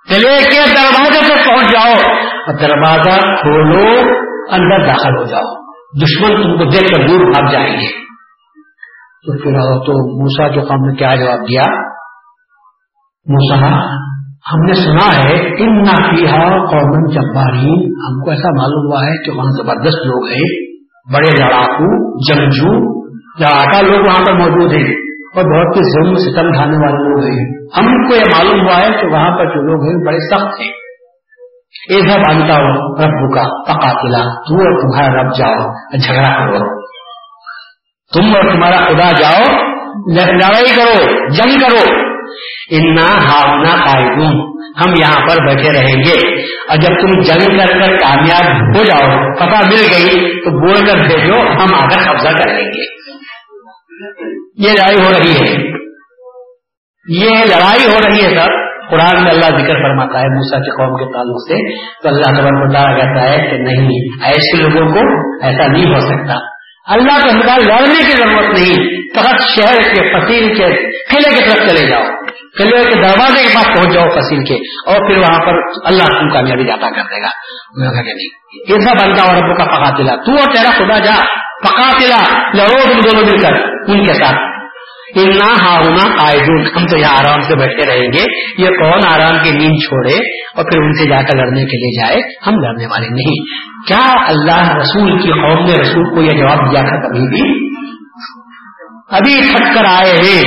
قلعے کے دروازے تک پہنچ جاؤ۔ اور دروازہ کھولو، اندر داخل ہو جاؤ۔ دشمن تم کو دیکھ کر دور بھاگ جائیں گے۔ تو پھر تو موسا جو قوم نے کیا جواب دیا؟ موسا ہم نے سنا ہے ان نافیہ قومن جبارین ہم کو ایسا معلوم ہوا ہے کہ وہاں زبردست لوگ ہیں۔ بڑے لڑاکو، جنگجو لڑاکا لوگ وہاں پر موجود ہیں اور بہت ہی ظلم، ستم ڈھانے والے لوگ ہیں۔ ہم کو یہ معلوم ہوا ہے کہ وہاں پر جو لوگ ہیں بڑے سخت ہیں۔ ایسا بانتا ہو رب کا پکا تو اور تمہارا رب جاؤ جھگڑا کرو۔ تم اور تمہارا خدا جاؤ لڑائی کرو، جنگ کرو۔ انا ہاؤنا قائدون ہم یہاں پر بیٹھے رہیں گے۔ اور جب تم جنگ کر کر کامیاب ہو جاؤ پتا مل گئی، تو بول کر بھیجو، ہم آ کر قبضہ کر لیں گے۔ یہ لڑائی ہو رہی ہے۔ یہ لڑائی ہو رہی ہے، سر۔ قرآن میں اللہ ذکر فرماتا ہے موسا کے قوم کے تعلق سے۔ تو اللہ تبر تعالیٰ کہتا ہے کہ نہیں، ایسے لوگوں کو ایسا نہیں ہو سکتا۔ اللہ کے حکام لڑنے کی ضرورت نہیں۔ تخت شہر کے فصیل کے قلعے کی طرف چلے جاؤ۔ قلعے کے دروازے کے پاس پہنچ جاؤ فصیل کے اور پھر وہاں پر اللہ تم کامیابی جاتا کر دے گا۔ نہیں۔ ایسا بنتا اور ابو کا پکا تلا تو اور تیرا خدا جا پکا لڑو تم دونوں مل کر۔ ان کے ساتھ۔ اتنا ہاؤنا قائدون ہم تو یہاں آرام سے بیٹھے رہیں گے۔ یہ کون آرام کی نیند چھوڑے اور پھر ان سے جا کر لڑنے کے لیے جائے؟ ہم لڑنے والے نہیں۔ کیا اللہ رسول کی قوم نے رسول کو یہ جواب دیا تھا کبھی بھی؟ ابھی تھک کر آئے ہیں۔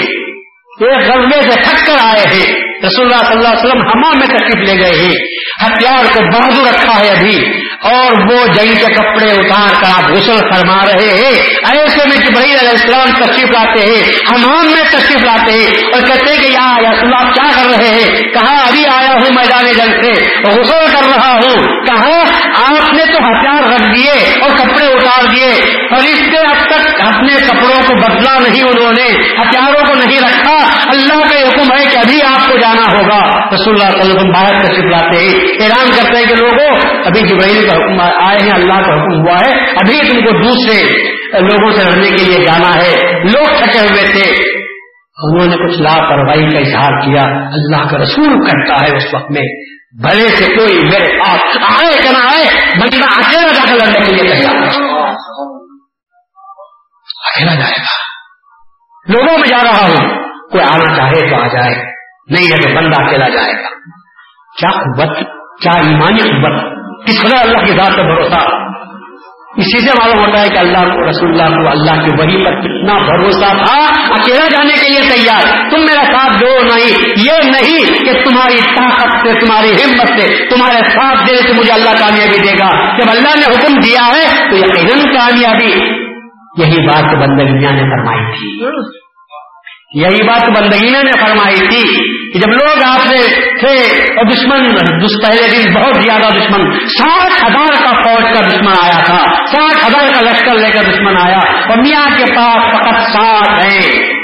ایک غلبے سے تھک کر آئے ہیں۔ رسول اللہ صلی اللہ علیہ وسلم ہما میں تکلیف لے گئے ہیں۔ ہتھیار کو بہادر رکھا ہے ابھی۔ اور وہ جنگ کے کپڑے اتار کر آپ غسل فرما رہے ہیں۔ ایسے میں جبرائیل علیہ السلام تشریف لاتے ہیں۔ ہمام میں تشریف لاتے ہیں۔ اور کہتے ہیں کہ یا رسول آپ کیا کر رہے ہیں؟ کہاں ابھی آیا ہوں میدان جنگ سے؟ غسل کر رہا ہوں۔ کہاں؟ آپ نے تو ہتھیار رکھ دیے اور کپڑے اتار دیے۔ فرشتے اب تک اپنے کپڑوں کو بدلا نہیں انہوں نے، ہتھیاروں کو نہیں رکھا۔ اللہ کا حکم ہے کہ ابھی آپ کو جانا جانا ہوگا۔ رسول اللہ صلی اللہ علیہ وسلم باہر تشریف لاتے ہیں اعلان کرتے ہیں کہ لوگوں، ابھی جبرائیل کا حکم آئے ہیں، اللہ کا حکم ہوا ہے۔ ابھی تم کو دوسرے لوگوں سے لڑنے کے لیے جانا ہے۔ لوگ تھکے ہوئے تھے۔ انہوں نے کچھ لاپرواہی کا اظہار کیا۔ اللہ کا رسول کرتا ہے اس وقت میں۔ بھلے سے کوئی میرے پاس آئے کہ نہ آئے، بلکہ میں اکیلا جا کر لڑنے کے لیے تیار اکیلا جائے گا۔ لوگوں میں جا رہا ہوں۔ کوئی آنا چاہے تو آ جائے۔ نہیں ہے تو بندہ اکیلا جائے گا۔ کیا قوت، کیا ایمانی قوت؟ کس طرح اللہ کی ذات کا بھروسہ؟ اسی سے معلوم ہوتا ہے کہ اللہ کو، رسول اللہ کو، اللہ کی وہی پر کتنا بھروسہ تھا۔ اکیلا جانے کے لیے تیار۔ تم میرا ساتھ دو، نہیں، یہ نہیں کہ تمہاری طاقت سے، تمہاری ہمت سے، تمہارے ساتھ دینے سے مجھے اللہ کامیابی دے گا۔ جب اللہ نے حکم دیا ہے، تو یقیناً کامیابی۔ یہی بات بندگیاں نے فرمائی تھی۔ یہی بات بندگینہ نے فرمائی تھی کہ جب لوگ آپ سے تھے اور دشمن پہلے دن بہت زیادہ دشمن، ساٹھ ہزار کا فوج کا دشمن آیا تھا، ساٹھ ہزار کا لشکر لے کر دشمن آیا اور میاں کے پاس فقط ساٹھ ہے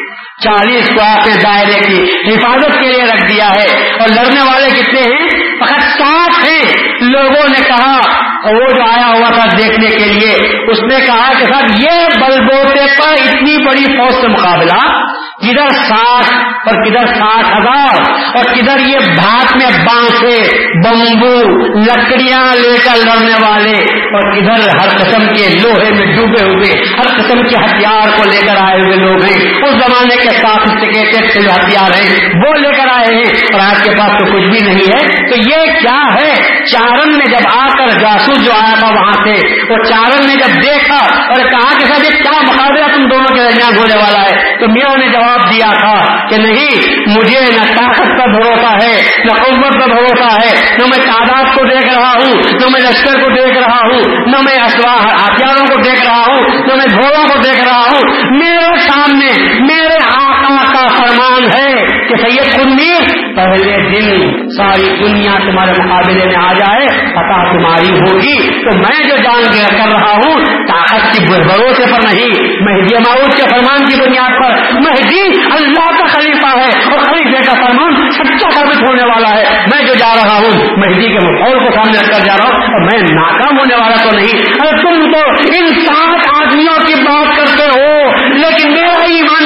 چالیس کو آپ نے دائرے کی حفاظت کے لیے رکھ دیا ہے اور لڑنے والے کتنے ہیں؟ فقط ساٹھ ہیں۔ لوگوں نے کہا وہ جو آیا ہوا تھا دیکھنے کے لیے، اس نے کہا کہ سر، یہ بلبوتے پر اتنی بڑی فوج سے مقابلہ کدھر ساٹھ اور کدھر ساٹھ ہزار اور کدھر یہ بھات میں بانسے، بمبو، لکڑیاں لے کر لڑنے والے اور کدھر ہر قسم کے لوہے میں ڈوبے ہوئے، ہر قسم کے ہتھیار کو لے کر آئے ہوئے لوگ ہیں۔ اس زمانے کے ساتھ سے جو ہتھیار ہیں، وہ لے کر آئے ہیں۔ اور آج کے پاس تو کچھ بھی نہیں ہے۔ تو یہ کیا ہے؟ چارن میں جب آ کر جاسوس جو آیا تھا وہاں سے، وہ چارن نے جب دیکھا اور کہا کہ سر یہ کیا مقابلہ تم دونوں کے درمیان ہونے والا ہے، تو میاں نے جواب جواب دیا تھا کہ نہیں، مجھے نہ طاقت کا بھروسہ ہے، نہ قوت کا بھروسہ ہے، نہ میں تعداد کو دیکھ رہا ہوں، نہ میں لشکر کو دیکھ رہا ہوں، نہ میں ہتھیاروں کو دیکھ رہا ہوں، نہ میں گھوڑوں کو دیکھ رہا ہوں۔ میرے سامنے، میرے آقا کا فرمان ہے کہ سید کنی پہلے دن ساری دنیا تمہارے مقابلے میں آ جائے پتا تمہاری ہوگی۔ تو میں جو جان کے کر رہا ہوں، طاقت کی بھروسے پر نہیں، مہدی معروف کے فرمان کی بنیاد پر۔ مہدی اللہ کا خلیفہ ہے اور خلیفے کا فرمان سچا ثابت ہونے والا ہے۔ میں جو جا رہا ہوں، مہدی کے ماحول کو سامنے رکھ کر جا رہا ہوں اور میں ناکام ہونے والا تو نہیں۔ ارے تم تو ان سات آدمیوں کی بات کرتے ہو، لیکن میرا ایمان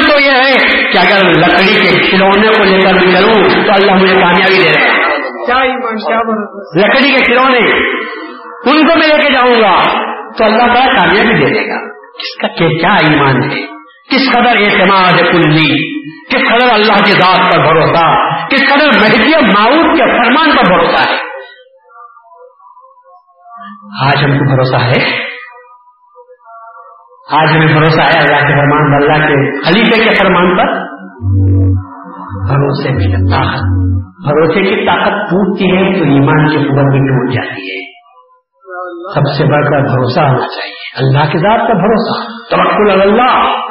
کہ اگر لکڑی کے کھلونے کو لے کر چلوں تو اللہ مجھے کامیابی دے رہا ہے لکڑی کے کھلونے ان کو میں لے کے جاؤں گا تو اللہ تعالیٰ کامیابی دے دے گا۔ اس کا کیا ایمان ہے؟ کس قدر اعتماد کلی کس قدر اللہ کی ذات پر بھروسہ؟ کس قدر مہدی معاؤد کے فرمان پر بھروسہ ہے؟ آج ہم کو بھروسہ ہے؟ آج ہمیں بھروسہ ہے اللہ کے فرمان اللہ کے خلیفے کے فرمان پر؟ بھروسے کی طاقت۔ بھروسے کی طاقت ٹوٹتی ہے تو ایمان کی قبر بھی ٹوٹ جاتی ہے۔ سب سے بڑھ کر بھروسہ ہونا چاہیے۔ اللہ کے ذات کا بھروسہ۔ توکل اللہ۔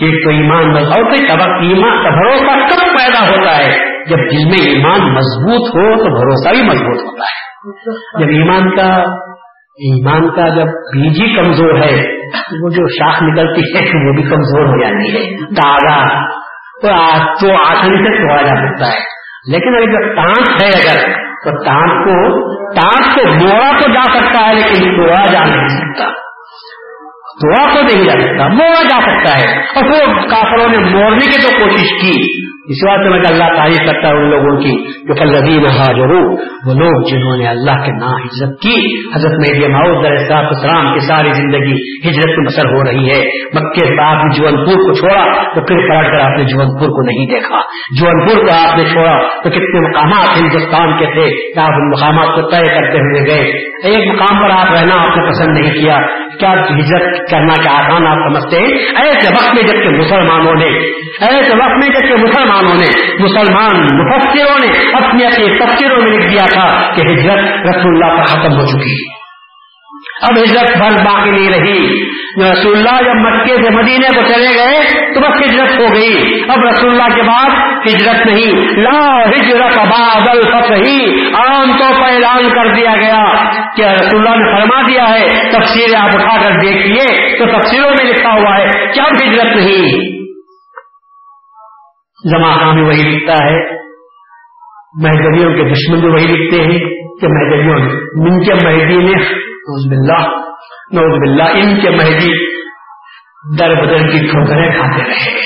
ایک تو ایمان اور ایمان کا بھروسہ کب پیدا ہوتا ہے؟ جب دل میں ایمان مضبوط ہو تو بھروسہ بھی مضبوط ہوتا ہے۔ جب ایمان کا ایمان کا جب بیج ہی کمزور ہے وہ جو شاخ نکلتی ہے، وہ بھی کمزور ہو جاتی ہے، تازہ۔ تو آسانی سے توڑا جا سکتا ہے۔ لیکن اگر جب ہے اگر، تو ٹانس کو ٹانس کو موڑا تو جا سکتا ہے، لیکن توڑا جا نہیں سکتا۔ توڑا تو نہیں جا سکتا، موڑا جا سکتا ہے۔ اور وہ کافروں نے موڑنے کی تو کوشش کی۔ اس بات میں اللہ تعریف کرتا ہوں ان لوگوں کی جو کل ربی حاضر وہ لوگ جنہوں نے اللہ کے نا ہجرت کی، حضرت میری ماؤد السلام کی ساری زندگی ہجرت کی مسر ہو رہی ہے مکے سے آپ نے جون پور کو چھوڑا تو پھر پلٹ کر آپ نے جون پور کو نہیں دیکھا۔ جون پور کو آپ نے چھوڑا تو کتنے مقامات ہندوستان کے تھے کہ آپ ان مقامات کو طے کرتے ہوئے گئے۔ ایک مقام پر آپ رہنا آپ نے پسند نہیں کیا۔ کیا ہجرت کرنا کیا آسان آپ سمجھتے ہیں؟ ایسے وقت میں جبکہ مسلمانوں نے، ایسے وقت میں جبکہ مسلمانوں نے، مسلمان مفسروں نے اپنے اپنے تفسیروں میں لکھ دیا تھا کہ ہجرت رسول اللہ پر ختم ہو چکی۔ اب ہجرت بھر باقی نہیں رہی۔ رسول اللہ جب مکے سے مدینے کو چلے گئے تو بس ہجرت ہو گئی۔ اب رسول اللہ کے بعد ہجرت نہیں۔ لا ہجرت بادل ہی۔ عام طور پر اعلان کر دیا گیا کہ رسول اللہ نے فرما دیا ہے، تفسیر آپ اٹھا کر دیکھیے۔ تو تفسیروں میں لکھا ہوا ہے کیا ہجرت نہیں۔ زمانہ بھی وہی لکھتا ہے۔ مہدویوں کے دشمن بھی وہی لکھتے ہیں کہ مہدویوں نے ان کے مہدی نے نوز نوز باللہ، ان کے مہدی در بدر کی ٹھوکریں کھاتے رہے۔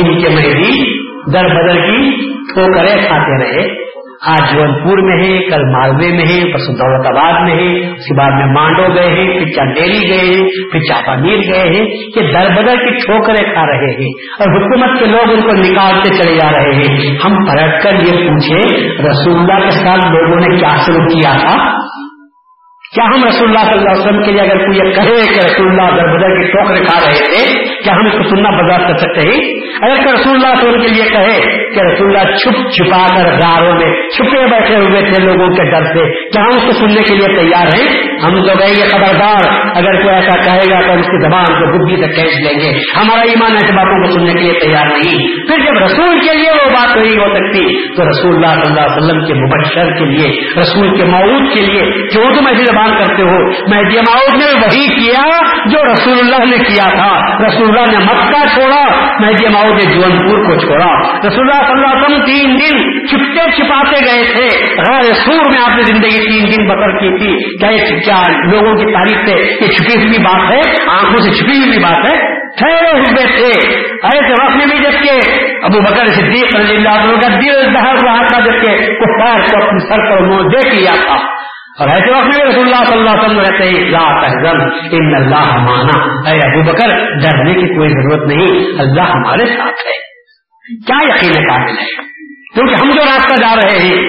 ان کے مہدی در بدر کی ٹھوکریں کھاتے رہے۔ آج جون پور میں ہے، کل مالوے میں ہے پرسوں دولت آباد میں ہے۔ اس کے بعد میں مانڈو گئے ہیں، پھر چندیری گئے ہیں، پھر چاپا میر گئے ہیں کہ در بدر کی ٹھوکریں کھا رہے ہیں۔ اور حکومت کے لوگ ان کو نکالتے چلے جا رہے ہیں۔ ہم پلٹ کر یہ پوچھے رسول اللہ کے ساتھ لوگوں نے کیا شروع کیا تھا؟ کیا ہم رسول اللہ صلی اللہ علیہ وسلم کے لیے اگر کوئی کہے کہ رسول اللہ در بدر کی ٹوکرے کھا رہے تھے، کیا ہم اس کو سننا برداشت کر سکتے ہیں؟ اگر کہ رسول اللہ صلی اللہ کے لیے کہے کہ رسول اللہ چھپ چھپا کر غاروں میں چھپے بیٹھے ہوئے تھے لوگوں کے ڈر سے، کیا ہم اس کو سننے کے لیے تیار ہیں؟ ہم تو گئے گے خبردار، اگر کوئی ایسا کہے گا تو اس کی زبان کو بدھی سے کھینچ لیں گے۔ ہمارا ایمان ایسے باتوں کو سننے کے لیے تیار نہیں۔ پھر جب رسول کے لیے وہ بات نہیں ہو سکتی، تو رسول اللہ صلی اللہ علیہ وسلم کے مبشر کے لیے، رسول کے معود کے لیے، جو تم ایسی زبان بیان کرتے ہو۔ مہدی معود نے وہی کیا جو رسول اللہ نے کیا تھا۔ رسول اللہ نے مکہ چھوڑا مہدی جی معود نے جون پور کو چھوڑا۔ رسول اللہ صلی اللہ علیہ وسلم تین دن چھپتے چھپاتے گئے تھے۔ غیر سور میں آپ نے زندگی تین دن بسر کی تھی۔ کیا کیا لوگوں کی تاریخ سے یہ چھپی ہوئی بات ہے؟ آنکھوں سے چھپی ہوئی بات ہے۔ ٹھہرے ہوئے تھے ایسے وقت میں بھی جبکہ ابو بکر صدیق رضی اللہ عنہ کا دل دہر رہا تھا، جبکہ کفار کو اپنے سر پر منہ دے کیا تھا۔ اور ایسے وقت میں رسول اللہ صلی اللہ علیہ وسلم رہتے ہیں لا تحزن، ان اللہ مانا اے ابو بکر، ڈرنے کی کوئی ضرورت نہیں، اللہ ہمارے ساتھ ہے۔ کیا یقین قابل ہے؟ کیونکہ ہم جو راستہ جا رہے ہیں،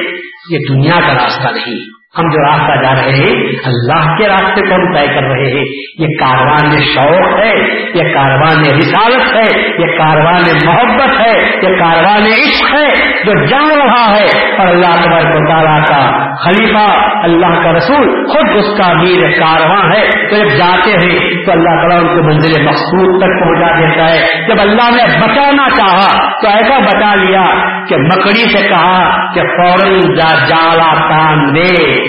یہ دنیا کا راستہ نہیں۔ ہم جو راستہ جا رہے ہیں، اللہ کے راستے کو ہم طے کر رہے ہیں۔ یہ کاروان شوق ہے، یہ کاروان رسالت ہے، یہ کاروان محبت ہے، یہ کاروان عشق ہے جو جان رہا ہے۔ اور اللہ تبارک و تعالیٰ کا خلیفہ، اللہ کا رسول خود اس کا میر کارواں ہے۔ تو جب جاتے ہیں، تو اللہ تعالیٰ ان کو منزل مقصود تک پہنچا دیتا ہے۔ جب اللہ نے بچانا چاہا، تو ایسا بچا لیا کہ مکڑی سے کہا کہ فوراً جا جالا تان دے۔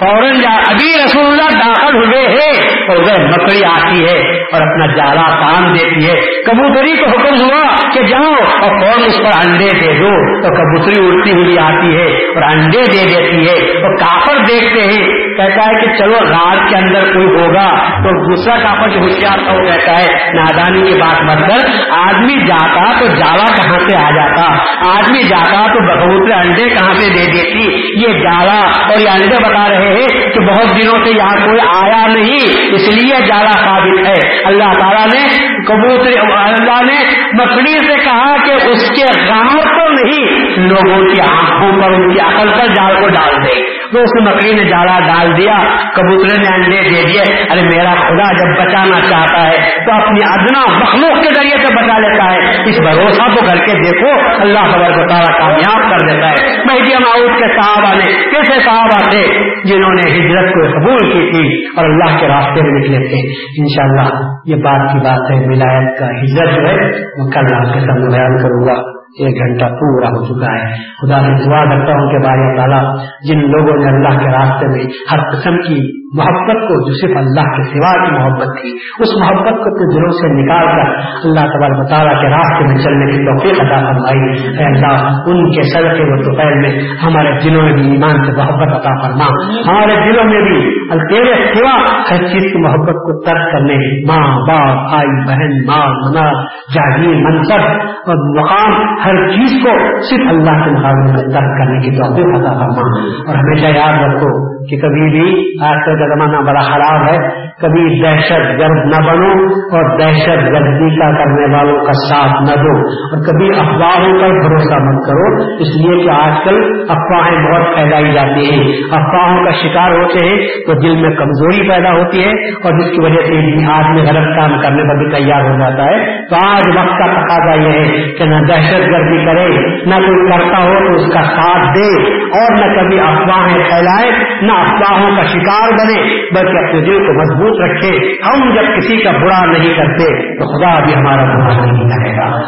فوراً ابھی رسول اللہ داخل ہوئے ہیں اور وہ مکڑی آتی ہے اور اپنا جالا کام دیتی ہے۔ کبوتری کو حکم ہوا کہ جاؤ اور فون اس پر انڈے دے دو۔ تو کبوتری اڑتی ہوئی آتی ہے اور انڈے دے دیتی ہے۔ اور کافر دیکھتے ہیں۔ کہتا ہے کہ چلو رات کے اندر کوئی ہوگا۔ تو دوسرا کافر جو ہوشیار تھا وہ کہتا ہے، نادانی کی بات مت کر۔ آدمی جاتا تو جالا کہاں سے آ جاتا؟ آدمی جاتا تو کبوتر انڈے کہاں سے دے دیتی؟ یہ جالا اور یہ انڈے بتا رہے ہیں کہ بہت دنوں سے یہاں کوئی آیا نہیں، اس لیے جالا ثابت ہے۔ اللہ تعالیٰ نے کبوتر، اللہ نے مکڑی سے کہا کہ اس کے غار تو نہیں، لوگوں کی آنکھوں پر، ان کی عقل پر جال کو ڈال دے تو اس مکڑی نے جالا ڈال دیا کبوتر نے انڈے دے دیے، ارے میرا خدا جب بچانا چاہتا ہے تو اپنی ادنا مخلوق کے ذریعے سے بچا لیتا ہے۔ اس بھروسہ کو کر کے دیکھو، اللہ خبر کو تعالیٰ کامیاب کر دیتا ہے۔ مہدی معاؤد کے صحابہ نے، کیسے صحابہ تھے؟ جنہوں نے ہجرت کو قبول کی تھی اور اللہ کے راستے میں نکلے تھے۔ انشاءاللہ یہ بات کی بات ہے، ولایت کا ہجرت جو ہے وہ کل آپ کے سامنے بیان کروں گا۔ ایک گھنٹہ پورا ہو چکا ہے۔ خدا سے دعا کرتا ہوں کہ بارے تعالیٰ، جن لوگوں نے اللہ کے راستے میں ہر قسم کی محبت کو، جو صرف اللہ کے سوا کی محبت تھی، اس محبت کو اپنے دلوں سے نکال کر اللہ تبار مطالعہ کے راستے میں چلنے کی توفیق عطا فرمائی۔ اے اللہ، ان کے سر کے وہ دوپہر میں ہمارے دلوں میں بھی ایمان سے محبت عطا فرما۔ ہمارے دلوں میں بھی تیرے سوا ہر چیز کی محبت کو ترک کرنے ماں، باپ، بھائی، بہن ماں منا جاگیر منصب اور مقام ہر چیز کو صرف اللہ کے مقابلے میں ترک کرنے کی توفیق عطا فرما۔ اور ہمیشہ یاد رکھو کہ کبھی بھی آج کل کا زمانہ بڑا خراب ہے، کبھی دہشت گرد نہ بنو اور دہشت گردی کا کرنے والوں کا ساتھ نہ دو اور کبھی افواہوں پر بھروسہ مت کرو۔ اس لیے کہ آج کل افواہیں بہت پھیلائی جاتی ہیں۔ افواہوں کا شکار ہوتے ہیں تو دل میں کمزوری پیدا ہوتی ہے اور جس کی وجہ سے آدمی غلط کام کرنے پر بھی تیار ہو جاتا ہے۔ تو آج وقت کا تقاضا یہ ہے کہ نہ دہشت گردی کرے، نہ کوئی کرتا ہو تو اس کا ساتھ دے اور نہ کبھی افواہیں پھیلائے، نہ افواہوں کا شکار بنے، بلکہ اپنے دل کو مضبوط رکھے۔ ہم جب کسی کا برا نہیں کرتے، تو خدا بھی ہمارا برا نہیں کرے گا۔